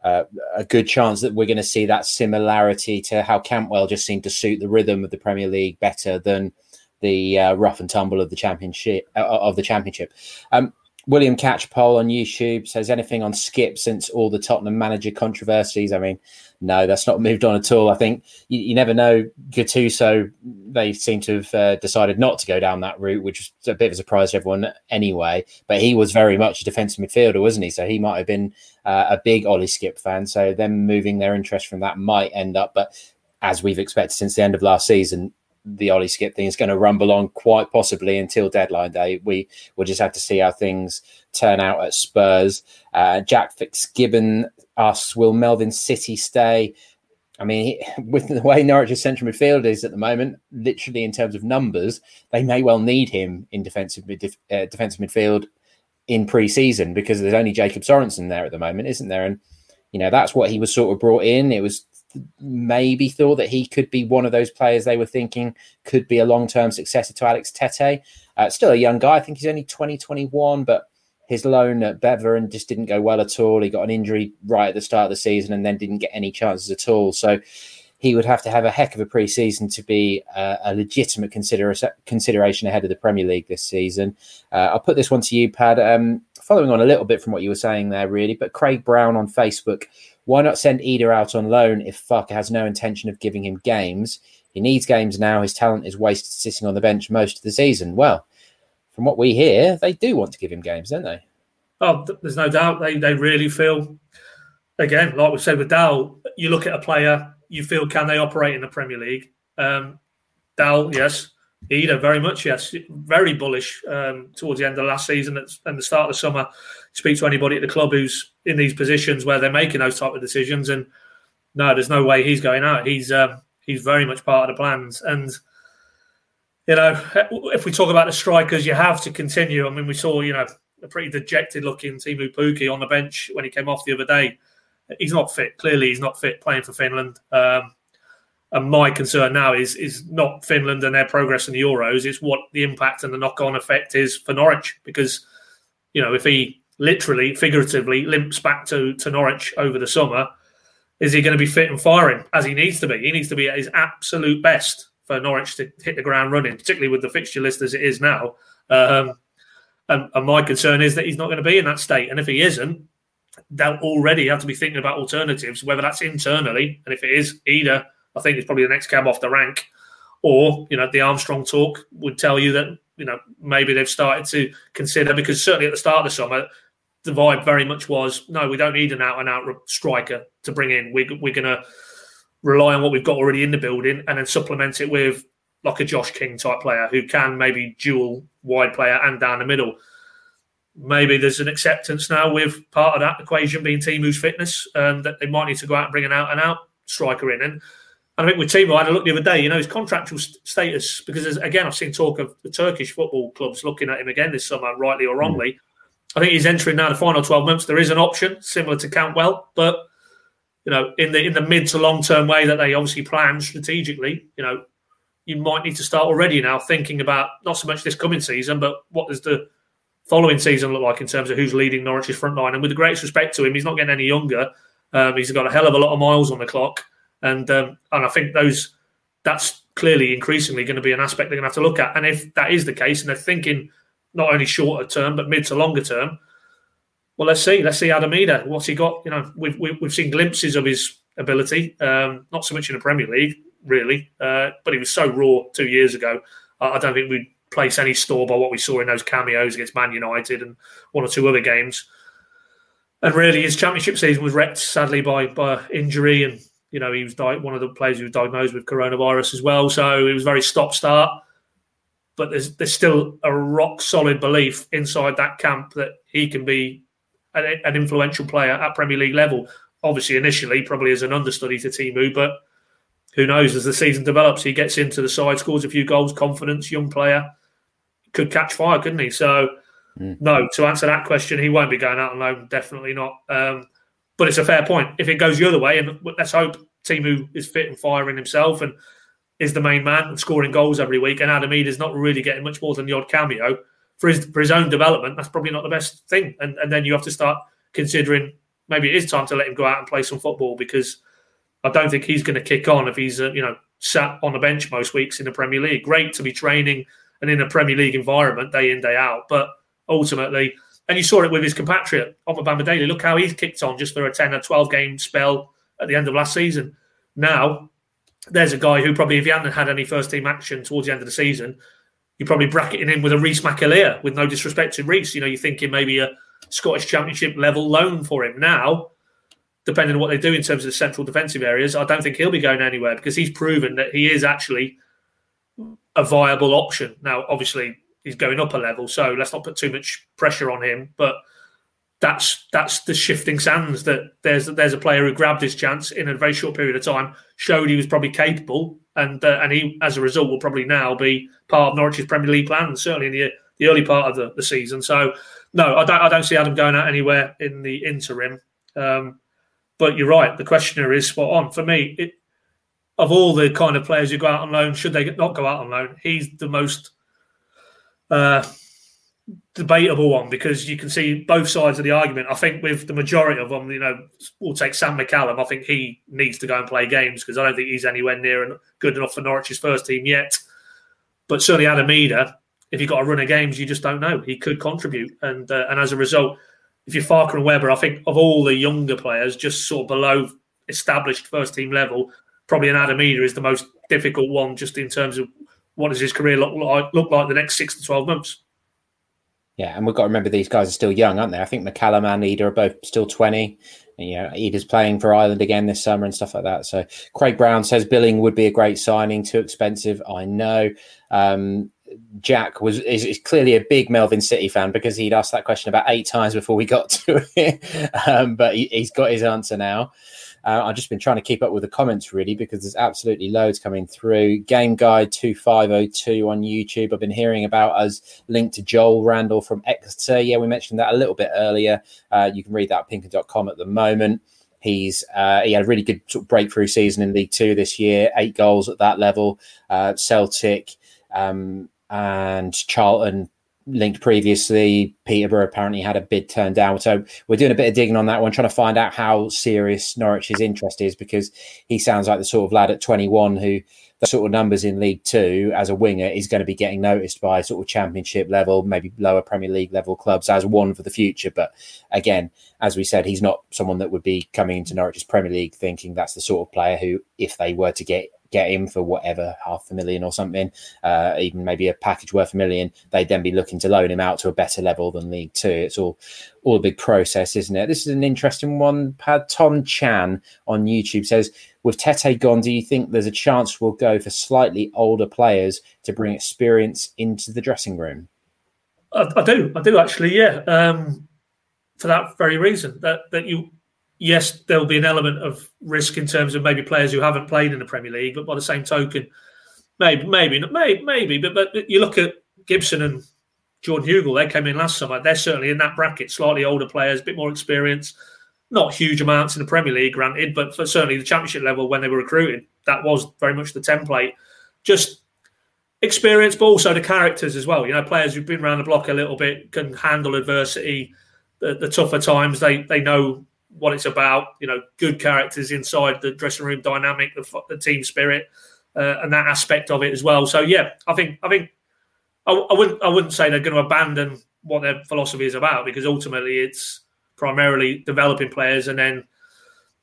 uh, a good chance that we're going to see that similarity to how Cantwell just seemed to suit the rhythm of the Premier League better than the uh, rough and tumble of the championship uh, of the championship. Um, William Catchpole on YouTube says anything on Skipp since all the Tottenham manager controversies. I mean, no, that's not moved on at all. I think you, you never know. Gattuso, they seem to have uh, decided not to go down that route, which was a bit of a surprise to everyone anyway. But he was very much a defensive midfielder, wasn't he? So he might have been uh, a big Ollie Skipp fan. So them moving their interest from that might end up, but as we've expected since the end of last season, the Ollie Skipp thing is going to rumble on quite possibly until deadline day. We will just have to see how things turn out at Spurs. Uh, Jack Fitzgibbon asks, "Will Melvin Sitti stay?" I mean, with the way Norwich's central midfield is at the moment, literally in terms of numbers, they may well need him in defensive uh, defensive midfield in pre-season because there's only Jacob Sorensen there at the moment, isn't there? And you know that's what he was sort of brought in. It was maybe thought that he could be one of those players they were thinking could be a long term successor to Alex Tettey. Uh, still a young guy. I think he's only 2021, but his loan at Beveren just didn't go well at all. He got an injury right at the start of the season and then didn't get any chances at all. So he would have to have a heck of a pre-season to be uh, a legitimate consider- consideration ahead of the Premier League this season. Uh, I'll put this one to you, Pad. Um, following on a little bit from what you were saying there, really, but Craig Brown on Facebook why not send Idah out on loan if Farke has no intention of giving him games? He needs games now. His talent is wasted sitting on the bench most of the season. Well, from what we hear, they do want to give him games, don't they? Oh, there's no doubt. They they really feel, again, like we said with Dow, you look at a player, you feel can they operate in the Premier League? Um, yes. Idah, very much, yes. Very bullish um, towards the end of last season and the start of the summer speak to anybody at the club who's in these positions where they're making those type of decisions. And no, there's no way he's going out. He's um, he's very much part of the plans. And you know, if we talk about the strikers, you have to continue. I mean, we saw you know a pretty dejected looking Teemu Pukki on the bench when he came off the other day. He's not fit. Clearly, he's not fit playing for Finland. Um, and my concern now is is not Finland and their progress in the Euros. It's what the impact and the knock on effect is for Norwich. Because you know, if he literally, figuratively, limps back to, to Norwich over the summer, is he going to be fit and firing as he needs to be? He needs to be at his absolute best for Norwich to hit the ground running, particularly with the fixture list as it is now. Um, and, and, my concern is that he's not going to be in that state. And if he isn't, they'll already have to be thinking about alternatives, whether that's internally, and if it is Idah I think it's probably the next cab off the rank, or you know the Armstrong talk would tell you that you know maybe they've started to consider because certainly at the start of the summer the vibe very much was no, we don't need an out and out striker to bring in. We, we're going to rely on what we've got already in the building and then supplement it with like a Josh King type player who can maybe dual wide player and down the middle. Maybe there's an acceptance now with part of that equation being Teemu's fitness, and that they might need to go out and bring an out and out striker in. And I think with Teemu, I had a look the other day, you know, his contractual status, because again, I've seen talk of the Turkish football clubs looking at him again this summer, rightly or wrongly. Mm. I think he's entering now the final 12 months. There is an option similar to Cantwell, but you know, in the in the mid to long term way that they obviously plan strategically, you know, you might need to start already now thinking about not so much this coming season, but what does the following season look like in terms of who's leading Norwich's front line? And with the greatest respect to him, he's not getting any younger. Um, he's got a hell of a lot of miles on the clock, and um, and I think those that's clearly increasingly going to be an aspect they're going to have to look at. And if that is the case, and they're thinking not only shorter term but mid to longer term. Well, let's see. Let's see Adam Idah. What's he got? You know, we've we've seen glimpses of his ability. Um, not so much in the Premier League, really, uh, but he was so raw two years ago. I don't think we'd place any store by what we saw in those cameos against Man United and one or two other games. And really, his championship season was wrecked sadly by by injury, and you know he was di- one of the players who was diagnosed with coronavirus as well. So it was very stop start but there's there's still a rock solid belief inside that camp that he can be an, an, influential player at Premier League level. Obviously, initially probably as an understudy to Teemu, but who knows? As the season develops, he gets into the side, scores a few goals, confidence, young player, could catch fire, couldn't he? So, mm. no, to answer that question, he won't be going out on loan. Definitely not. Um, but it's a fair point. If it goes the other way, and let's hope Teemu is fit and firing himself and is the main man scoring goals every week, and Adam is not really getting much more than the odd cameo for his for his own development. That's probably not the best thing. And and then you have to start considering maybe it is time to let him go out and play some football because I don't think he's going to kick on if he's uh, you know sat on the bench most weeks in the Premier League. Great to be training and in a Premier League environment day in day out, but ultimately, and you saw it with his compatriot Omobamidele. Look how he's kicked on just for a ten or twelve game spell at the end of last season. Now there's a guy who probably if he hadn't had any first team action towards the end of the season, you're probably bracketing him with a Reece McAlear. With no disrespect to Reece, you know you're thinking maybe a Scottish Championship level loan for him now depending on what they do in terms of the central defensive areas, I don't think he'll be going anywhere because he's proven that he is actually a viable option. Now, obviously, he's going up a level, so let's not put too much pressure on him. But that's that's the shifting sands that there's there's a player who grabbed his chance in a very short period of time, showed he was probably capable, and uh, and he as a result will probably now be part of Norwich's Premier League plans, certainly in the the early part of the, the season. So no, I don't I don't see Adam going out anywhere in the interim. Um, but you're right. The questioner is spot on. For me, it, of all the kind of players who go out on loan, should they not go out on loan? He's the most uh, debatable one because you can see both sides of the argument. I think with the majority of them, you know, we'll take Sam McCallum. I think he needs to go and play games because I don't think he's anywhere near good enough for Norwich's first team yet. But certainly Adam Idah, if you've got a run of games, you just don't know. He could contribute, and uh, and as a result, if you're Farke and Webber, I think of all the younger players, just sort of below established first team level, probably an Adam Idah is the most difficult one, just in terms of what does his career look like look like the next six to twelve months. Yeah, and we've got to remember these guys are still young, aren't they? I think McCallum and Idah are both still twenty. And, you know, playing for Ireland again this summer and stuff like that. So Craig Brown says Billing would be a great signing, too expensive. I know. Um, Jack was is, is, clearly a big Melvin Sitti fan because he'd asked that question about eight times before we got to it. um, but he, has got his answer now. Uh, I've just been trying to keep up with the comments really because there's absolutely loads coming through. Game Guide 2502 on YouTube. I've been hearing about us linked to Joel Randall from Exeter. Yeah, we mentioned that a little bit earlier. Uh, you can read that at pinkun.com at the moment. He's uh, he had a really good sort of breakthrough season in League Two this year, eight goals at that level. Uh, Celtic, um, and Charlton linked previously. Peterborough apparently had a bid turned down. So we're doing a bit of digging on that one, trying to find out how serious Norwich's interest is because he sounds like the sort of lad at 21 who the sort of numbers in League Two as a winger is going to be getting noticed by sort of Championship level, maybe lower Premier League level clubs as one for the future. But again, as we said, he's not someone that would be coming into Norwich's Premier League thinking that's the sort of player who, if they were to get get him for whatever half a million or something, uh, even maybe a package worth a million, they'd then be looking to loan him out to a better level than League Two. It's all all a big process, isn't it? This is an interesting one. Pad Tom Chan on YouTube says, with Tettey gone, do you think there's a chance we'll go for slightly older players to bring experience into the dressing room? I, I do, I do actually, yeah. Um, for that very reason, that that you yes, there will be an element of risk in terms of maybe players who haven't played in the Premier League, but by the same token, maybe, maybe, maybe, maybe. But but you look at Gibson and Jordan Hugill; they came in last summer. They're certainly in that bracket, slightly older players, a bit more experience. Not huge amounts in the Premier League, granted, but for certainly the Championship level when they were recruiting, that was very much the template. Just experience, but also the characters as well. You know, players who've been around the block a little bit can handle adversity, the, the tougher times. They they know what it's about. You know, good characters inside the dressing room dynamic, the, the team spirit, uh, and that aspect of it as well. So yeah, I think I think I, I, wouldn't I wouldn't say they're going to abandon what their philosophy is about because ultimately it's primarily developing players and then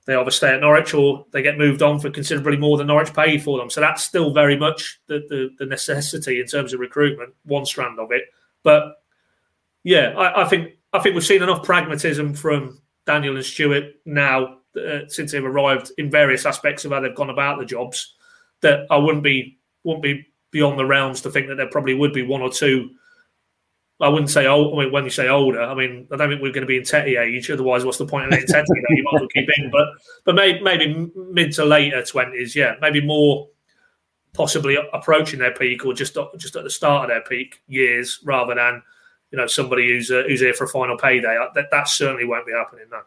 they either stay at Norwich or they get moved on for considerably more than Norwich paid for them. So that's still very much the, the, the necessity in terms of recruitment, one strand of it. But yeah, I, I think I think we've seen enough pragmatism from Daniel and Stuart now uh, since they've arrived in various aspects of how they've gone about the jobs that I wouldn't be wouldn't be beyond the realms to think that there probably would be one or two. I wouldn't say old. I mean, when you say older, I mean I don't think we're going to be in Tettey age. Otherwise, what's the point of letting Tettey? You might as well keep in. But but maybe, maybe mid to later twenties. Yeah, maybe more possibly approaching their peak or just just at the start of their peak years, rather than you know somebody who's uh, who's here for a final payday. That that certainly won't be happening. No.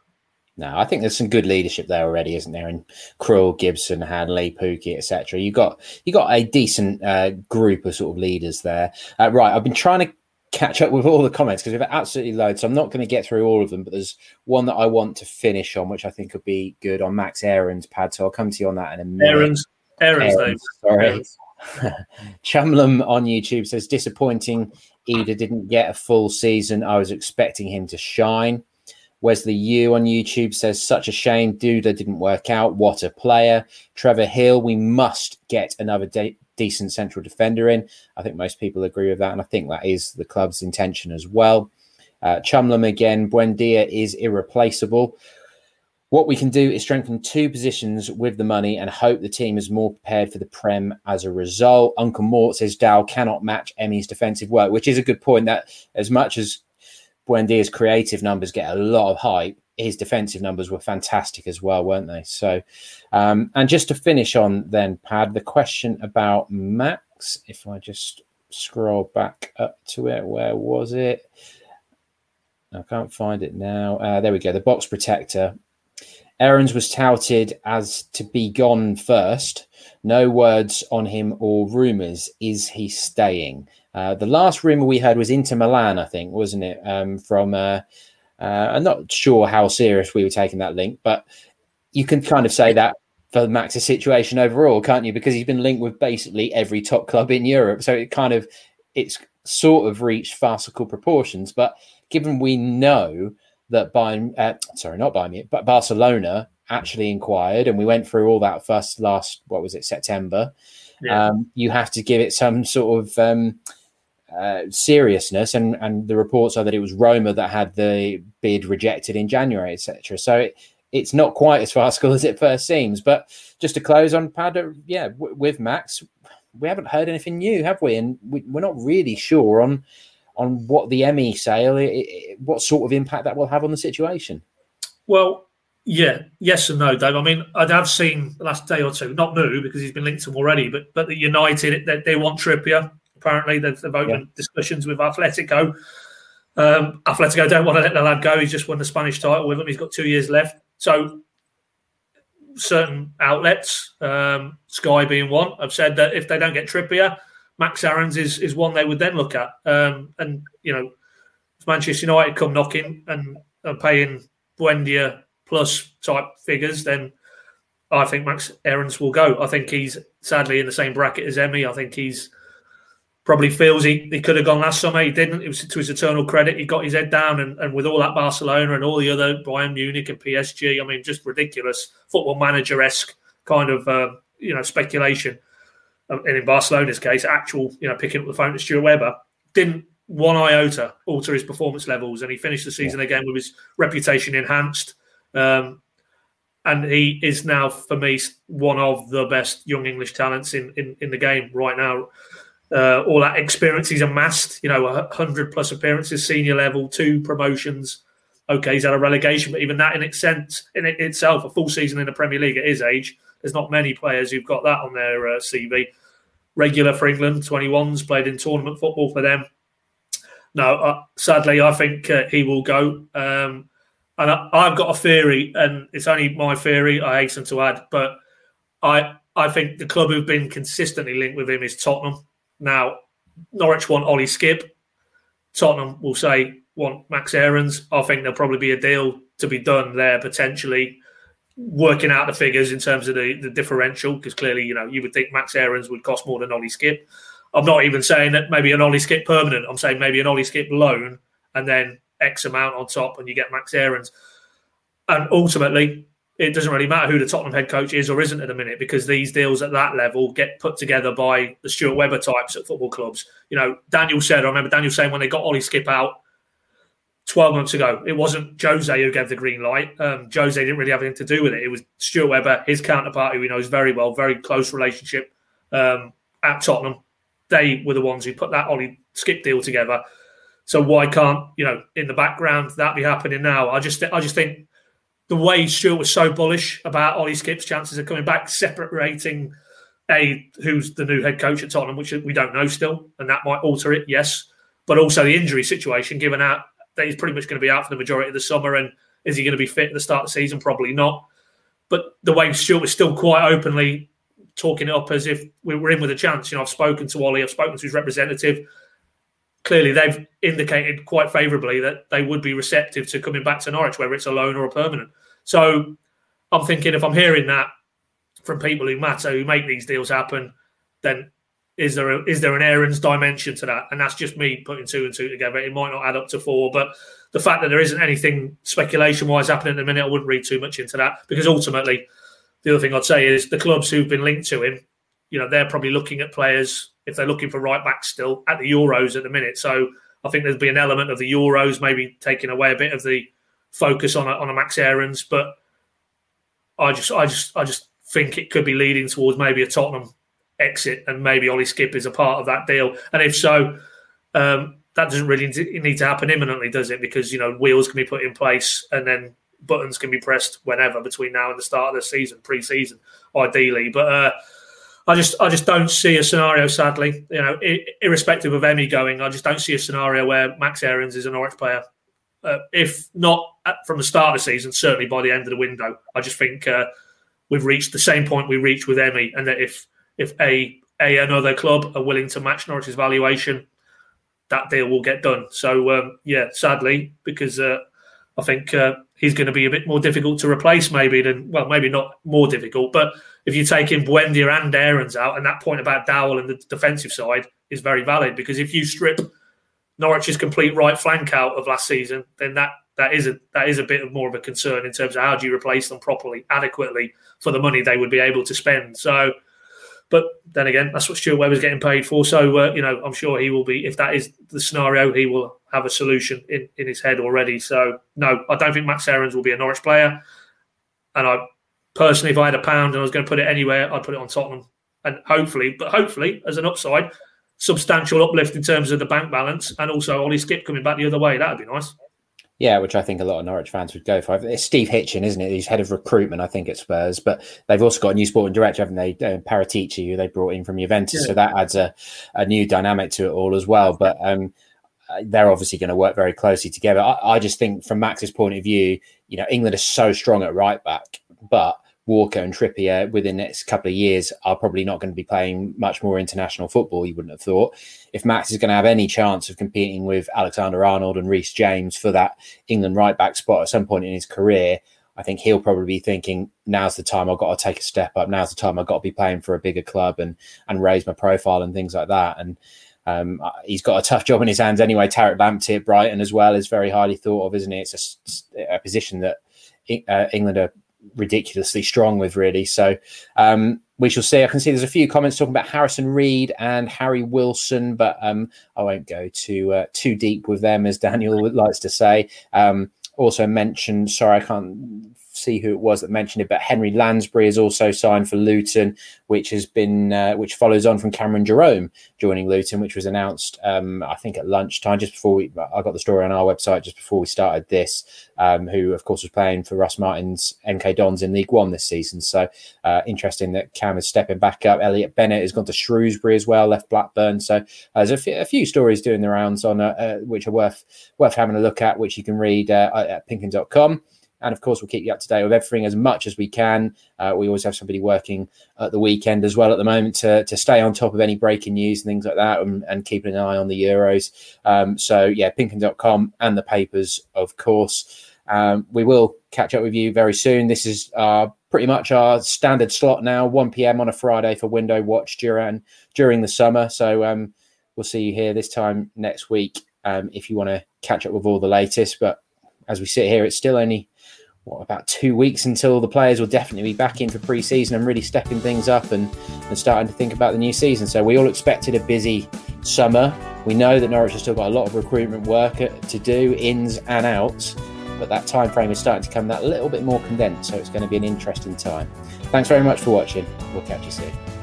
No, I think there's some good leadership there already, isn't there? And Krul, Gibson, Hanley, Pukki, etc. You got you got a decent uh, group of sort of leaders there. Uh, right, I've been trying to catch up with all the comments because we've absolutely loads. So I'm not going to get through all of them, but there's one that I want to finish on, which I think would be good on Max Aarons' pad. So I'll come to you on that in a minute. Aarons, Aarons, Aarons sorry. Aarons. On YouTube says disappointing. Idah didn't get a full season. I was expecting him to shine. Wesley U on YouTube says, such a shame. Duda didn't work out. What a player. Trevor Hill, we must get another de- decent central defender in. I think most people agree with that. And I think that is the club's intention as well. Uh, again, Buendia is irreplaceable. What we can do is strengthen two positions with the money and hope the team is more prepared for the Prem as a result. Uncle Mort says Dow cannot match Emi's defensive work, which is a good point. That as much as Buendia's creative numbers get a lot of hype. His defensive numbers were fantastic as well, weren't they? So, um, and just to finish on then, Pad, the question about Max, if I just scroll back up to it, where was it? I can't find it now. Uh, there we go. The box protector. Aarons was touted as to be gone first. No words on him or rumours. Is he staying? Uh, the last rumor we heard was Inter Milan, I think, wasn't it? Um, from uh, uh, I'm not sure how serious we were taking that link, but you can kind of say that for Max's situation overall, can't you? Because he's been linked with basically every top club in Europe, so it kind of it's sort of reached farcical proportions. But given we know that Bayern, uh, sorry, not Bayern, but Barcelona actually inquired, and we went through all that first last what was it September. Yeah. Um, you have to give it some sort of um, uh, seriousness, and and the reports are that it was Roma that had the bid rejected in January, etc. So it, it's not quite as farcical as it first seems. But just to close on Pad, yeah, w- with Max, we haven't heard anything new, have we? And we, are not really sure on on what the Emi sale, it, it, what sort of impact that will have on the situation. Well, yeah, yes and no, Dave. I mean, I have seen the last day or two, not new because he's been linked to them already, but but the United they, they want Trippier. Apparently, they've, they've opened yeah. discussions with Atletico. Um, Atletico don't want to let the lad go. He's just won the Spanish title with him. He's got two years left. So, certain outlets, um, Sky being one, have said that if they don't get Trippier, Max Aarons is, is one they would then look at. Um, and, you know, if Manchester United come knocking and are paying Buendia plus type figures, then I think Max Aarons will go. I think he's sadly in the same bracket as Emi. I think he's probably feels he, he could have gone last summer. He didn't. It was to his eternal credit. He got his head down, and, and with all that Barcelona and all the other Bayern Munich and PSG, I mean, just ridiculous football manager esque kind of uh, you know speculation. And in Barcelona's case, actual you know picking up the phone to Stuart Webber didn't one iota alter his performance levels, and he finished the season yeah. again with his reputation enhanced. Um, and he is now, for me, one of the best young English talents in, in, in the game right now uh, all that experience he's amassed, you know, 100 plus appearances, senior level, two promotions. Okay, he's had a relegation, but even that in its sense, in it itself, a full season in the Premier League at his age, there's not many players who've got that on their uh, CV. Regular for England, 21s, played in tournament football for them. No, uh, sadly, I think uh, he will go. Um, and I, I've got a theory, and it's only my theory, I hasten to add, but I I think the club who've been consistently linked with him is Tottenham. Now, Norwich want Ollie Skipp. Tottenham will say want Max Aarons. I think there'll probably be a deal to be done there potentially, working out the figures in terms of the, the differential because clearly, you know, you would think Max Aarons would cost more than Ollie Skipp. I'm not even saying that maybe an Ollie Skipp permanent. I'm saying maybe an Ollie Skipp loan and then X amount on top and you get Max Aarons. And ultimately, it doesn't really matter who the Tottenham head coach is or isn't at the minute because these deals at that level get put together by the Stuart Webber types at football clubs. You know, Daniel said, I remember Daniel saying when they got Ollie Skipp out 12 months ago, it wasn't Jose who gave the green light. Um, Jose didn't really have anything to do with it. It was Stuart Webber, his counterpart, who he knows very well, very close relationship um, at Tottenham. They were the ones who put that Ollie Skipp deal together. So why can't you know in the background that be happening now? I just I just think the way Stuart was so bullish about Ollie Skipp's chances of coming back, separating a who's the new head coach at Tottenham, which we don't know still, and that might alter it. Yes, but also the injury situation, given out that he's pretty much going to be out for the majority of the summer, and is he going to be fit at the start of the season? Probably not. But the way Stuart was still quite openly talking it up as if we were in with a chance. You know, I've spoken to Ollie, I've spoken to his representative. Clearly, they've indicated quite favourably that they would be receptive to coming back to Norwich, whether it's a loan or a permanent. So I'm thinking if I'm hearing that from people who matter, who make these deals happen, then is there a, is there an Aarons dimension to that? And that's just me putting two and two together. It might not add up to four, but the fact that there isn't anything speculation wise happening at the minute, I wouldn't read too much into that because ultimately the other thing I'd say is the clubs who've been linked to him, you know, they're probably looking at players if they're looking for right backs still at the Euros at the minute. So I think there'd be an element of the Euros maybe taking away a bit of the focus on a, on a Max Aarons, but I just I just I just think it could be leading towards maybe a Tottenham exit, and maybe Ollie Skipp is a part of that deal. And if so, um, that doesn't really need to happen imminently, does it? Because you know wheels can be put in place, and then buttons can be pressed whenever between now and the start of the season, pre-season, ideally. But uh, I just I just don't see a scenario. Sadly, you know, irrespective of Emi going, I just don't see a scenario where Max Aarons is an Norwich player. Uh, if not at, from the start of the season, certainly by the end of the window. I just think uh, we've reached the same point we reached with Emi, and that if if a a another club are willing to match Norwich's valuation, that deal will get done. So um, yeah, sadly, because uh, I think uh, he's going to be a bit more difficult to replace, maybe than well, maybe not more difficult, but if you take in Buendia and Aarons out, and that point about Dowell and the defensive side is very valid because if you strip Norwich's complete right flank out of last season, then that that is a that is a bit of more of a concern in terms of how do you replace them properly, adequately for the money they would be able to spend. So, but then again, that's what Stuart Webber's getting paid for. So uh, you know, I'm sure he will be. If that is the scenario, he will have a solution in, in his head already. So no, I don't think Max Aarons will be a Norwich player. And I personally, if I had a pound and I was going to put it anywhere, I'd put it on Tottenham. And hopefully, but hopefully, as an upside, substantial uplift in terms of the bank balance, and also Ollie Skipp coming back the other way. That'd be nice. Yeah, which I think a lot of Norwich fans would go for. It's Steve Hitchen, isn't it? He's head of recruitment, I think, at Spurs. But they've also got a new sporting director, haven't they? Uh, Paratici, who they brought in from Juventus. Yeah. So that adds a, a new dynamic to it all as well. But um, uh, they're obviously going to work very closely together. I, I, just think, from Max's point of view, you know, England is so strong at right back, but Walker and Trippier within the next couple of years are probably not going to be playing much more international football, you wouldn't have thought. If Max is going to have any chance of competing with Alexander Arnold and Reece James for that England right back spot at some point in his career, I think he'll probably be thinking, now's the time I've got to take a step up. Now's the time I've got to be playing for a bigger club and and raise my profile and things like that. And um, he's got a tough job in his hands anyway. Tariq Lamptey at Brighton as well is very highly thought of, isn't he? It's a, a position that uh, England are ridiculously strong with, really. So um, we shall see. I can see there's a few comments talking about Harrison Reed and Harry Wilson, but um, I won't go too uh, too deep with them, as Daniel likes to say. Um, also mentioned, sorry, I can't see who it was that mentioned it, but Henry Lansbury is also signed for Luton, which has been uh, which follows on from Cameron Jerome joining Luton, which was announced um, I think at lunchtime just before we I got the story on our website just before we started this. Um, who of course was playing for Russ Martin's MK Dons in League One this season. So uh, interesting that Cam is stepping back up. Elliott Bennett has gone to Shrewsbury as well, left Blackburn. So uh, there's a, f- a few stories doing the rounds on uh, uh, which are worth worth having a look at, which you can read uh, at pinkun.com. And of course, we'll keep you up to date with everything as much as we can. Uh, we always have somebody working at the weekend as well at the moment to, to stay on top of any breaking news and things like that and, and keeping an eye on the Euros. Um, so, yeah, pinkun.com and the papers, of course. Um, we will catch up with you very soon. This is uh, pretty much our standard slot now, 1 p.m. on a Friday for window watch during, during the summer. So, um, we'll see you here this time next week um, if you want to catch up with all the latest. But as we sit here, it's still only what about two weeks until the players will definitely be back in for pre-season and really stepping things up and, and starting to think about the new season. So we all expected a busy summer. We know that Norwich has still got a lot of recruitment work to do, ins and outs, but that time frame is starting to come that little bit more condensed. So it's going to be an interesting time. Thanks very much for watching. We'll catch you soon.